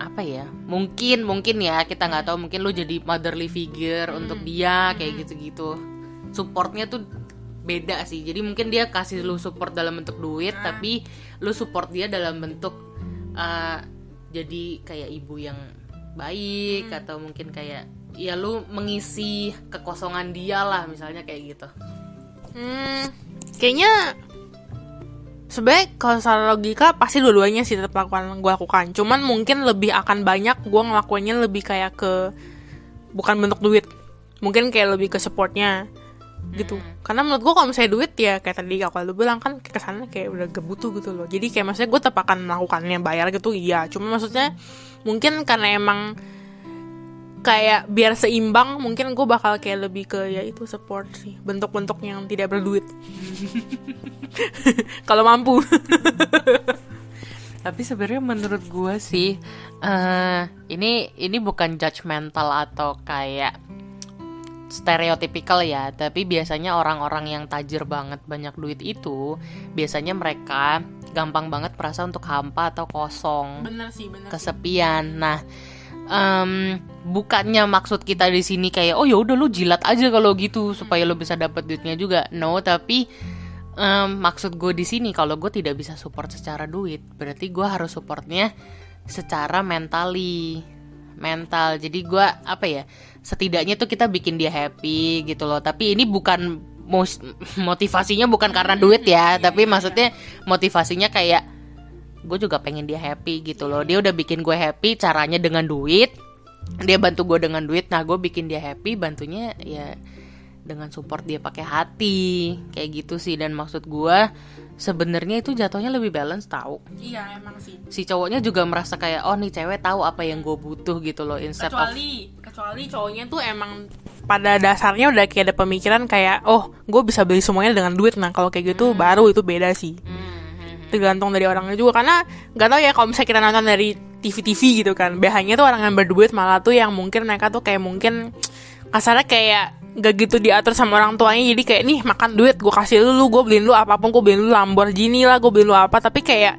apa ya mungkin mungkin ya kita nggak tahu mungkin lu jadi motherly figure untuk dia kayak gitu-gitu. Supportnya tuh beda sih jadi mungkin dia kasih lu support dalam bentuk duit tapi lu support dia dalam bentuk uh, jadi kayak ibu yang baik atau mungkin kayak ya lu mengisi kekosongan dia lah misalnya kayak gitu. Hmm, kayaknya sebenarnya kalau secara logika pasti dua-duanya sih tetap lakukan gue lakukan. Cuman mungkin lebih akan banyak gue ngelakuinnya lebih kayak ke bukan bentuk duit. Mungkin kayak lebih ke supportnya gitu. Karena menurut gue kalau misalnya duit ya kayak tadi kalau lu bilang kan kesannya kayak udah gak butuh gitu loh. Jadi kayak maksudnya gue tetap akan melakukannya bayar gitu iya. Cuma maksudnya mungkin karena emang kayak biar seimbang mungkin gue bakal kayak lebih ke ya itu support sih. Bentuk-bentuk yang tidak berduit. *laughs* Kalau mampu. *laughs* Tapi sebenarnya menurut gue sih eh ini ini bukan judgmental atau kayak stereotypical ya, tapi biasanya orang-orang yang tajir banget banyak duit itu biasanya mereka gampang banget merasa untuk hampa atau kosong, bener sih bener kesepian. Nah, em, bukannya maksud kita di sini kayak oh ya udah lu jilat aja kalau gitu supaya lu bisa dapat duitnya juga. No, tapi em, maksud gue di sini kalau gue tidak bisa support secara duit, berarti gue harus supportnya secara mentally, mental. Jadi gue apa ya? Setidaknya tuh kita bikin dia happy gitu loh. Tapi ini bukan motivasinya bukan karena duit ya, tapi maksudnya motivasinya kayak gue juga pengen dia happy gitu loh. Dia udah bikin gue happy caranya dengan duit. Dia bantu gue dengan duit. Nah, gue bikin dia happy bantunya ya dengan support dia pakai hati. Kayak gitu sih. Dan maksud gue sebenarnya itu jatuhnya lebih balance tahu iya emang sih. Si cowoknya juga merasa kayak oh nih cewek tahu apa yang gue butuh gitu loh. Instead of kecuali kecuali cowoknya tuh emang pada dasarnya udah kayak ada pemikiran kayak oh gue bisa beli semuanya dengan duit. Nah kalau kayak gitu baru itu beda sih. Hmm, tergantung dari orangnya juga. Karena nggak tahu ya kalau misalnya kita nonton dari TV-TV gitu kan biasanya tuh orang yang berduit malah tuh yang mungkin mereka tuh kayak mungkin kasarnya kayak gak gitu diatur sama orang tuanya. Jadi kayak nih makan duit gue kasih lu lu gue beliin lu apa pun gue beliin lu Lamborghini lah gue beliin lu apa. Tapi kayak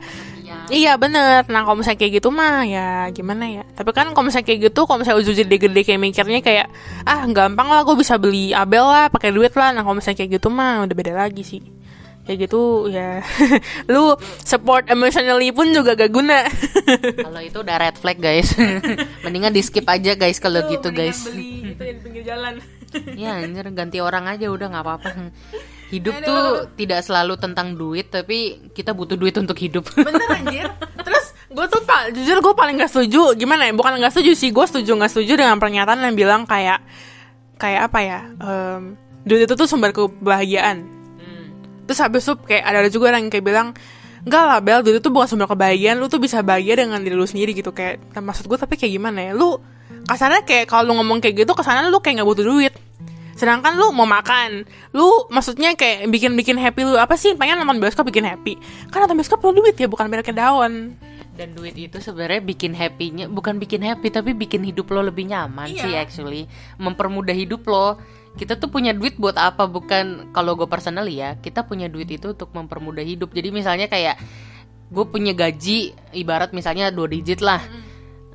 Iya. bener. Nah kalau misalnya kayak gitu mah ya gimana ya? Tapi kan kalau misalnya kayak gitu Kalau misalnya udah gede-gede kayak mikirnya kayak Ah gampang lah gue bisa beli Abel lah pakai duit lah. Nah kalau misalnya kayak gitu mah udah beda lagi sih Kayak gitu ya. *laughs* Lu support emotionally pun juga gak guna. *laughs* Kalau itu udah red flag guys. *laughs* Mendingan di skip aja guys kalau gitu guys. beli itu di pinggir jalan. Ya anjir ganti orang aja udah nggak apa-apa. Hidup tuh tidak selalu tentang duit tapi kita butuh duit untuk hidup. Bener anjir. Terus gue tuh pak jujur gue paling gak setuju. Gimana ya? Bukan gak setuju sih Gue setuju gak setuju dengan pernyataan yang bilang kayak Kayak apa ya? Em, Duit itu tuh sumber kebahagiaan Terus habis itu kayak ada juga orang yang kayak bilang Enggak lah Bel, duit itu bukan sumber kebahagiaan Lu tuh bisa bahagia dengan diri lu sendiri gitu. Kayak nah, maksud gue tapi kayak gimana ya? Lu kasarnya kayak kalau lu ngomong kayak gitu Kesannya lu kayak gak butuh duit. Sedangkan lu mau makan Lu maksudnya kayak bikin-bikin happy lu Apa sih? Pengen nonton bioskop bikin happy. Kan nonton bioskop perlu duit ya bukan merek daun. Dan duit itu sebenarnya bikin happynya bukan bikin happy tapi bikin hidup lo lebih nyaman Iya. sih actually. Mempermudah hidup lo kita tuh punya duit buat apa? Bukan kalau gue personally ya kita punya duit itu untuk mempermudah hidup. Jadi misalnya kayak gue punya gaji ibarat misalnya dua digit lah.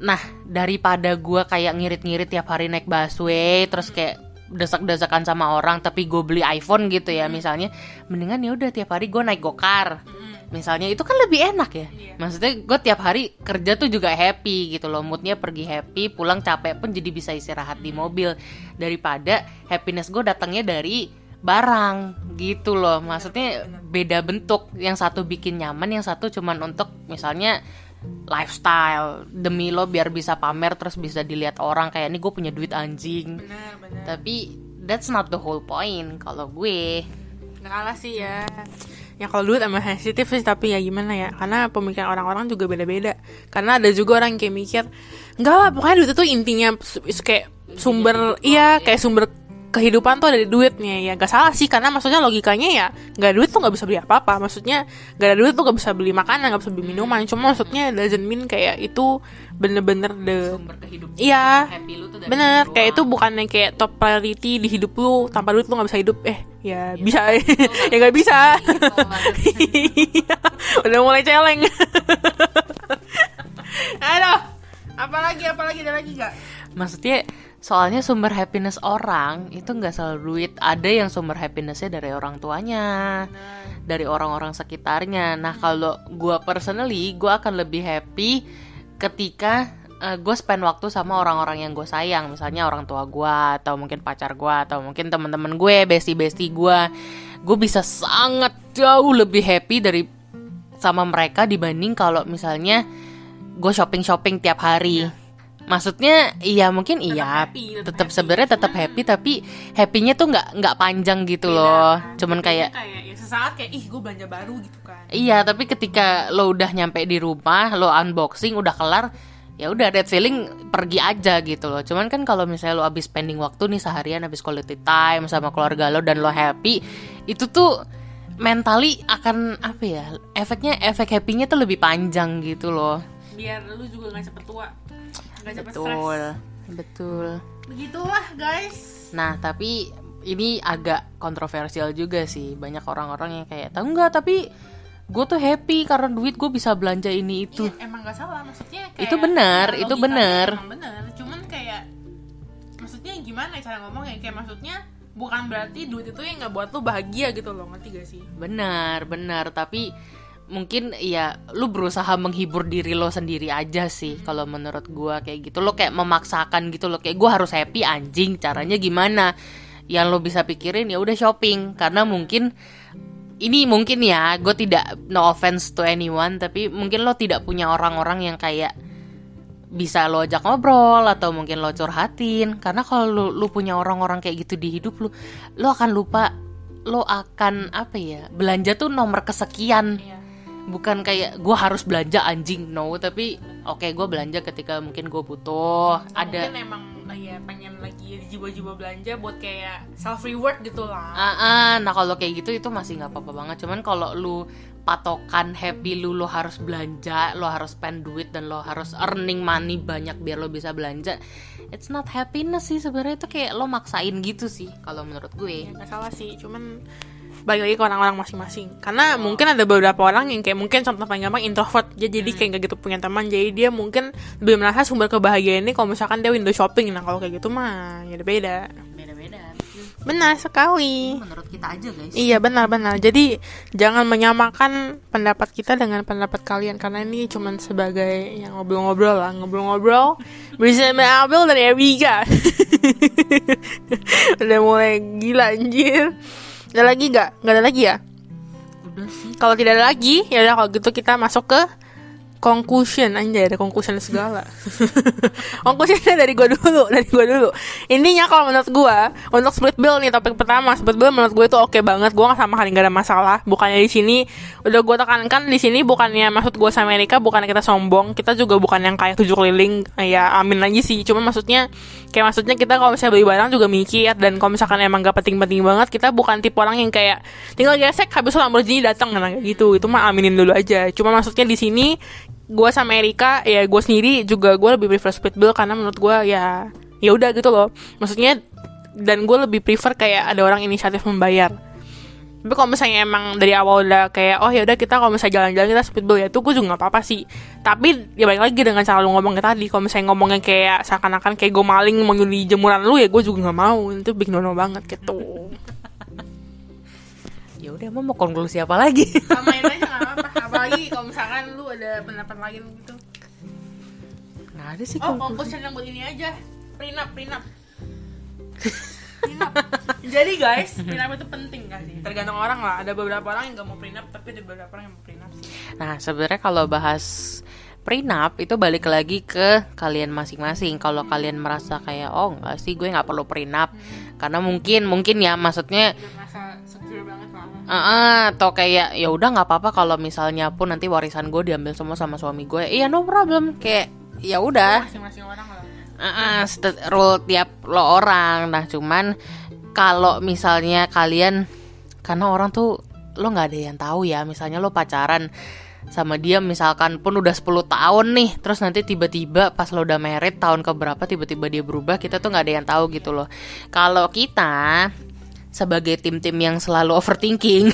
Nah daripada gue kayak ngirit-ngirit tiap hari naik busway terus kayak desak-desakan sama orang tapi gue beli iPhone gitu ya misalnya mendingan ya udah tiap hari gue naik gokar misalnya itu kan lebih enak ya. Maksudnya gue tiap hari kerja tuh juga happy gitu loh. Moodnya pergi happy pulang capek pun jadi bisa istirahat di mobil. Daripada happiness gue datangnya dari barang gitu loh. Maksudnya beda bentuk. Yang satu bikin nyaman yang satu cuman untuk misalnya lifestyle. Demi lo biar bisa pamer terus bisa dilihat orang kayak ini gue punya duit anjing. Tapi that's not the whole point kalau gue. Nggak kalah sih ya Ya kalau duit emang sensitif sih Tapi ya gimana ya? Karena pemikiran orang-orang juga beda-beda. Karena ada juga orang yang kayak mikir Enggak lah pokoknya duit itu intinya Kayak sumber Iya kayak sumber kehidupan tuh ada di duitnya ya gak salah sih karena maksudnya logikanya ya gak ada duit tuh gak bisa beli apa-apa maksudnya gak ada duit tuh gak bisa beli makanan gak bisa beli minuman cuma maksudnya doesn't mean kayak itu bener-bener the sumber kehidupan iya happy lu tuh dari Bener, kayak itu doang. bukannya kayak top priority di hidup lu tanpa duit lu nggak bisa hidup. Eh, ya bisa, *laughs* ya nggak bisa. *laughs* Gitu banget. Iya, Udah mulai celeng. *laughs* Aduh, apalagi apalagi ada lagi gak? Maksudnya soalnya sumber happiness orang itu nggak selalu duit. Ada yang sumber happinessnya dari orang tuanya, dari orang-orang sekitarnya. Nah kalau gue personally, gue akan lebih happy ketika uh, gue spend waktu sama orang-orang yang gue sayang. Misalnya orang tua gue atau mungkin pacar gue atau mungkin teman-teman gue, bestie-bestie gue. Gue bisa sangat jauh lebih happy dari sama mereka dibanding kalau misalnya gue shopping shopping tiap hari. Maksudnya iya mungkin iya happy, tetap tetap happy. sebenarnya tetap happy tapi happynya tuh nggak nggak panjang gitu loh. Cuman kayak kayak ya sesaat kayak ih gue belanja baru gitu kan. Iya, tapi ketika lo udah nyampe di rumah, lo unboxing udah kelar, ya udah that feeling pergi aja gitu loh. Cuman kan kalau misalnya lo abis spending waktu nih seharian abis quality time sama keluarga lo dan lo happy, itu tuh mentally akan apa ya? Efeknya efek happynya tuh lebih panjang gitu loh. Biar lu juga gak cepet tua. Gak cepet Betul. stres. Betul. Begitulah guys. Nah, tapi ini agak kontroversial juga sih. Banyak orang-orang yang kayak, tahu nggak? Tapi gue tuh happy karena duit gue bisa belanja ini itu. Iya, emang gak salah maksudnya kayak Itu benar, ya, itu benar. benar cuman kayak maksudnya gimana ya cara ngomongnya kayak maksudnya bukan berarti duit itu yang nggak buat lu bahagia gitu loh ngerti gak sih Benar, benar. Tapi mungkin ya lu berusaha menghibur diri lo sendiri aja sih kalau menurut gua kayak gitu. Lo kayak memaksakan gitu lo kayak gua harus happy anjing. Caranya gimana? Yang lo bisa pikirin ya udah shopping karena mungkin ini mungkin ya, gue tidak no offense to anyone, tapi mungkin lo tidak punya orang-orang yang kayak bisa lo ajak ngobrol atau mungkin lo curhatin karena kalau lu, lu punya orang-orang kayak gitu di hidup lu lo akan lupa lo akan apa ya belanja tuh nomor kesekian Iya. Bukan kayak gue harus belanja anjing no tapi oke gue belanja ketika mungkin gue butuh ada mungkin emang ya pengen lagi jiwa-jiwa belanja buat kayak self reward gitu lah Ah, ah, nah kalau kayak gitu itu masih nggak apa-apa banget. Cuman kalau lu patokan happy lu lo harus belanja, lo harus spend duit dan lo harus earning money banyak biar lo bisa belanja. It's not happiness sih sebenarnya itu kayak lo maksain gitu sih kalau menurut ya gue. nggak salah sih cuman balik lagi ke orang-orang masing-masing karena mungkin ada beberapa orang yang kayak mungkin contoh paling gampang introvert dia jadi kayak nggak gitu punya teman jadi dia mungkin lebih merasa sumber kebahagiaan ini kalau misalkan dia window shopping nah kalau kayak gitu mah ya beda Beda-beda. benar sekali Menurut kita aja guys. Iya benar-benar. Jadi jangan menyamakan pendapat kita dengan pendapat kalian karena ini cuman sebagai yang ngobrol-ngobrol lah, ngobrol-ngobrol bersama Abel dan Erika. *laughs* Udah mulai gila anjir. Ada lagi gak? Gak ada lagi ya? Udah sih. Kalau tidak ada lagi, ya udah kalau gitu kita masuk ke conclusion anjay ada conclusion segala. *laughs* Conclusionnya dari gua dulu dari gua dulu. Intinya kalau menurut gua untuk split bill nih topik pertama split bill menurut gue itu oke banget. Gua nggak sama sekali nggak ada masalah. Bukannya di sini udah gua tekankan di sini bukannya maksud gua sama Amerika bukannya kita sombong. Kita juga bukan yang kayak tujuh keliling ya amin lagi sih. Cuma maksudnya kayak maksudnya kita kalau misalnya beli barang juga mikir. Dan kalau misalkan emang gak penting-penting banget kita bukan tipe orang yang kayak tinggal gesek habis Lamborghini datang nah gitu. Itu mah aminin dulu aja. Cuma maksudnya di sini gue sama Erika ya gue sendiri juga gue lebih prefer split bill karena menurut gue ya ya udah gitu loh. Maksudnya dan gue lebih prefer kayak ada orang inisiatif membayar. Tapi kalau misalnya emang dari awal udah kayak oh ya udah kita kalau misalnya jalan-jalan kita split bill ya itu gue juga nggak apa-apa sih. Tapi ya balik lagi dengan cara lu ngomongnya tadi kalau misalnya ngomongnya kayak seakan-akan kayak gue maling mau nyuri jemuran lu ya gue juga nggak mau. Itu bikin nono banget gitu. *laughs* Ya udah emang mau konklusi apa lagi? samain aja nggak apa-apa apalagi kalau misalkan lu ada pendapat lain gitu Nah, ada sih Oh, conclusion yang buat ini aja. Prenup, prenup. *laughs* prenup. Jadi guys, prenup itu penting gak sih? Tergantung orang lah. Ada beberapa orang yang gak mau prenup, tapi ada beberapa orang yang mau prenup sih. Nah, sebenarnya kalau bahas prenup itu balik lagi ke kalian masing-masing. Kalau kalian merasa kayak oh enggak sih gue nggak perlu prenup karena mungkin mungkin ya maksudnya Eh, atau kayak ya udah nggak apa-apa kalau misalnya pun nanti warisan gue diambil semua sama suami gue. Iya no problem kayak ya udah Masing-masing orang lah. Uh, stet- rule tiap lo orang. Nah, cuman kalau misalnya kalian karena orang tuh lo nggak ada yang tahu ya. Misalnya lo pacaran sama dia misalkan pun udah 10 tahun nih terus nanti tiba-tiba pas lo udah married tahun keberapa tiba-tiba dia berubah kita tuh nggak ada yang tahu gitu loh kalau kita sebagai tim-tim yang selalu overthinking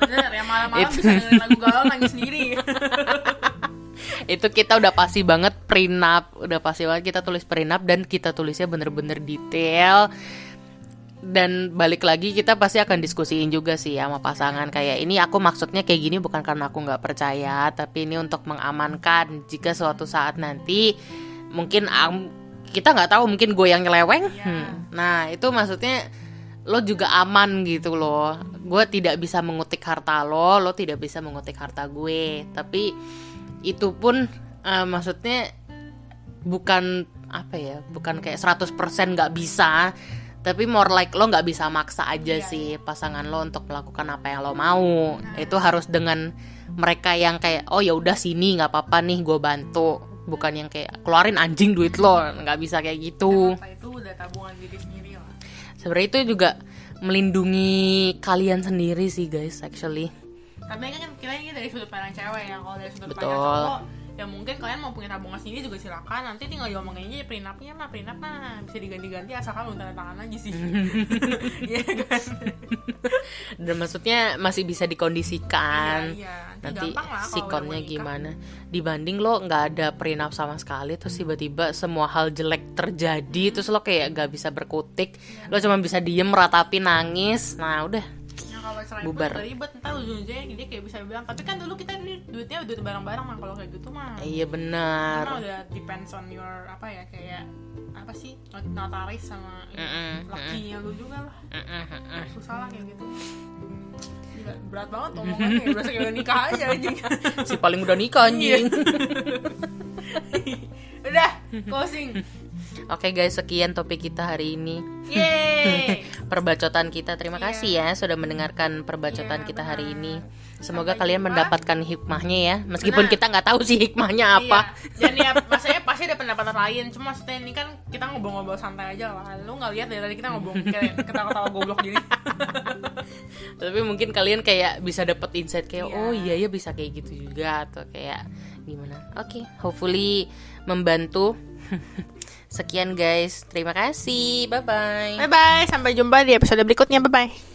Bener, ya malam-malam bisa dengerin lagu galau nangis sendiri. *laughs* itu kita udah pasti banget prenup udah pasti banget kita tulis prenup dan kita tulisnya bener-bener detail dan balik lagi kita pasti akan diskusiin juga sih sama pasangan kayak ini aku maksudnya kayak gini bukan karena aku nggak percaya tapi ini untuk mengamankan jika suatu saat nanti mungkin kita nggak tahu mungkin gue yang nyeleweng Hmm. nah itu maksudnya lo juga aman gitu loh. Gue tidak bisa mengutik harta lo lo tidak bisa mengutik harta gue. Tapi itu pun eh, maksudnya bukan apa ya bukan kayak 100% nggak bisa tapi more like lo nggak bisa maksa aja sih pasangan lo untuk melakukan apa yang lo mau. Itu harus dengan mereka yang kayak oh ya udah sini nggak apa-apa nih gue bantu. Bukan yang kayak keluarin anjing duit lo. Nggak bisa kayak gitu. Apa itu udah tabungan diri sendiri lah. Sebenarnya itu juga melindungi kalian sendiri sih guys actually Tapi kan kita ini dari sudut pandang cewek ya. Kalau dari sudut Betul. pandang cowok, ya mungkin kalian mau punya tabungan sendiri juga silakan. Nanti tinggal diomongin aja prenupnya mah prenup mah bisa diganti-ganti asalkan lu tanda tangan aja sih. *laughs* Iya kan? dan maksudnya masih bisa dikondisikan Iya, iya. nanti lah sikonnya gimana dibanding lo nggak ada prenup sama sekali terus tiba-tiba semua hal jelek terjadi terus lo kayak gak bisa berkutik lo cuma bisa diem meratapi nangis nah udah Ya kalau selain Bubar. ribet ntar ujung-ujungnya dia kayak bisa bilang tapi kan dulu kita ini duitnya duit bareng-bareng mah kalau kayak gitu mah. Iya Karena benar udah depends on your apa ya kayak apa sih not- notaris sama Mm-mm, lakinya lu juga lah. Mm-mm. susah lah kayak gitu. Gila, berat banget omongannya berasa kayak udah nikah aja anjing. Si paling udah nikah anjing. *laughs* Udah closing oke guys sekian topik kita hari ini yeay *laughs* perbacotan kita terima Iya. kasih ya sudah mendengarkan perbacotan Iya, kita hari ini semoga Sampai kalian jumpa. mendapatkan hikmahnya ya meskipun Benar. kita nggak tahu sih hikmahnya apa Iya. Dan ya *laughs* maksudnya pasti ada pendapat lain. Cuma maksudnya ini kan kita ngobrol-ngobrol santai aja lah. Lu nggak lihat dari tadi kita ngobrol ketawa-ketawa goblok gini. *laughs* tapi mungkin kalian kayak bisa dapet insight kayak Iya. oh iya ya bisa kayak gitu juga atau kayak gimana oke hopefully membantu sekian guys terima kasih bye bye Bye bye. Sampai jumpa di episode berikutnya. Bye bye.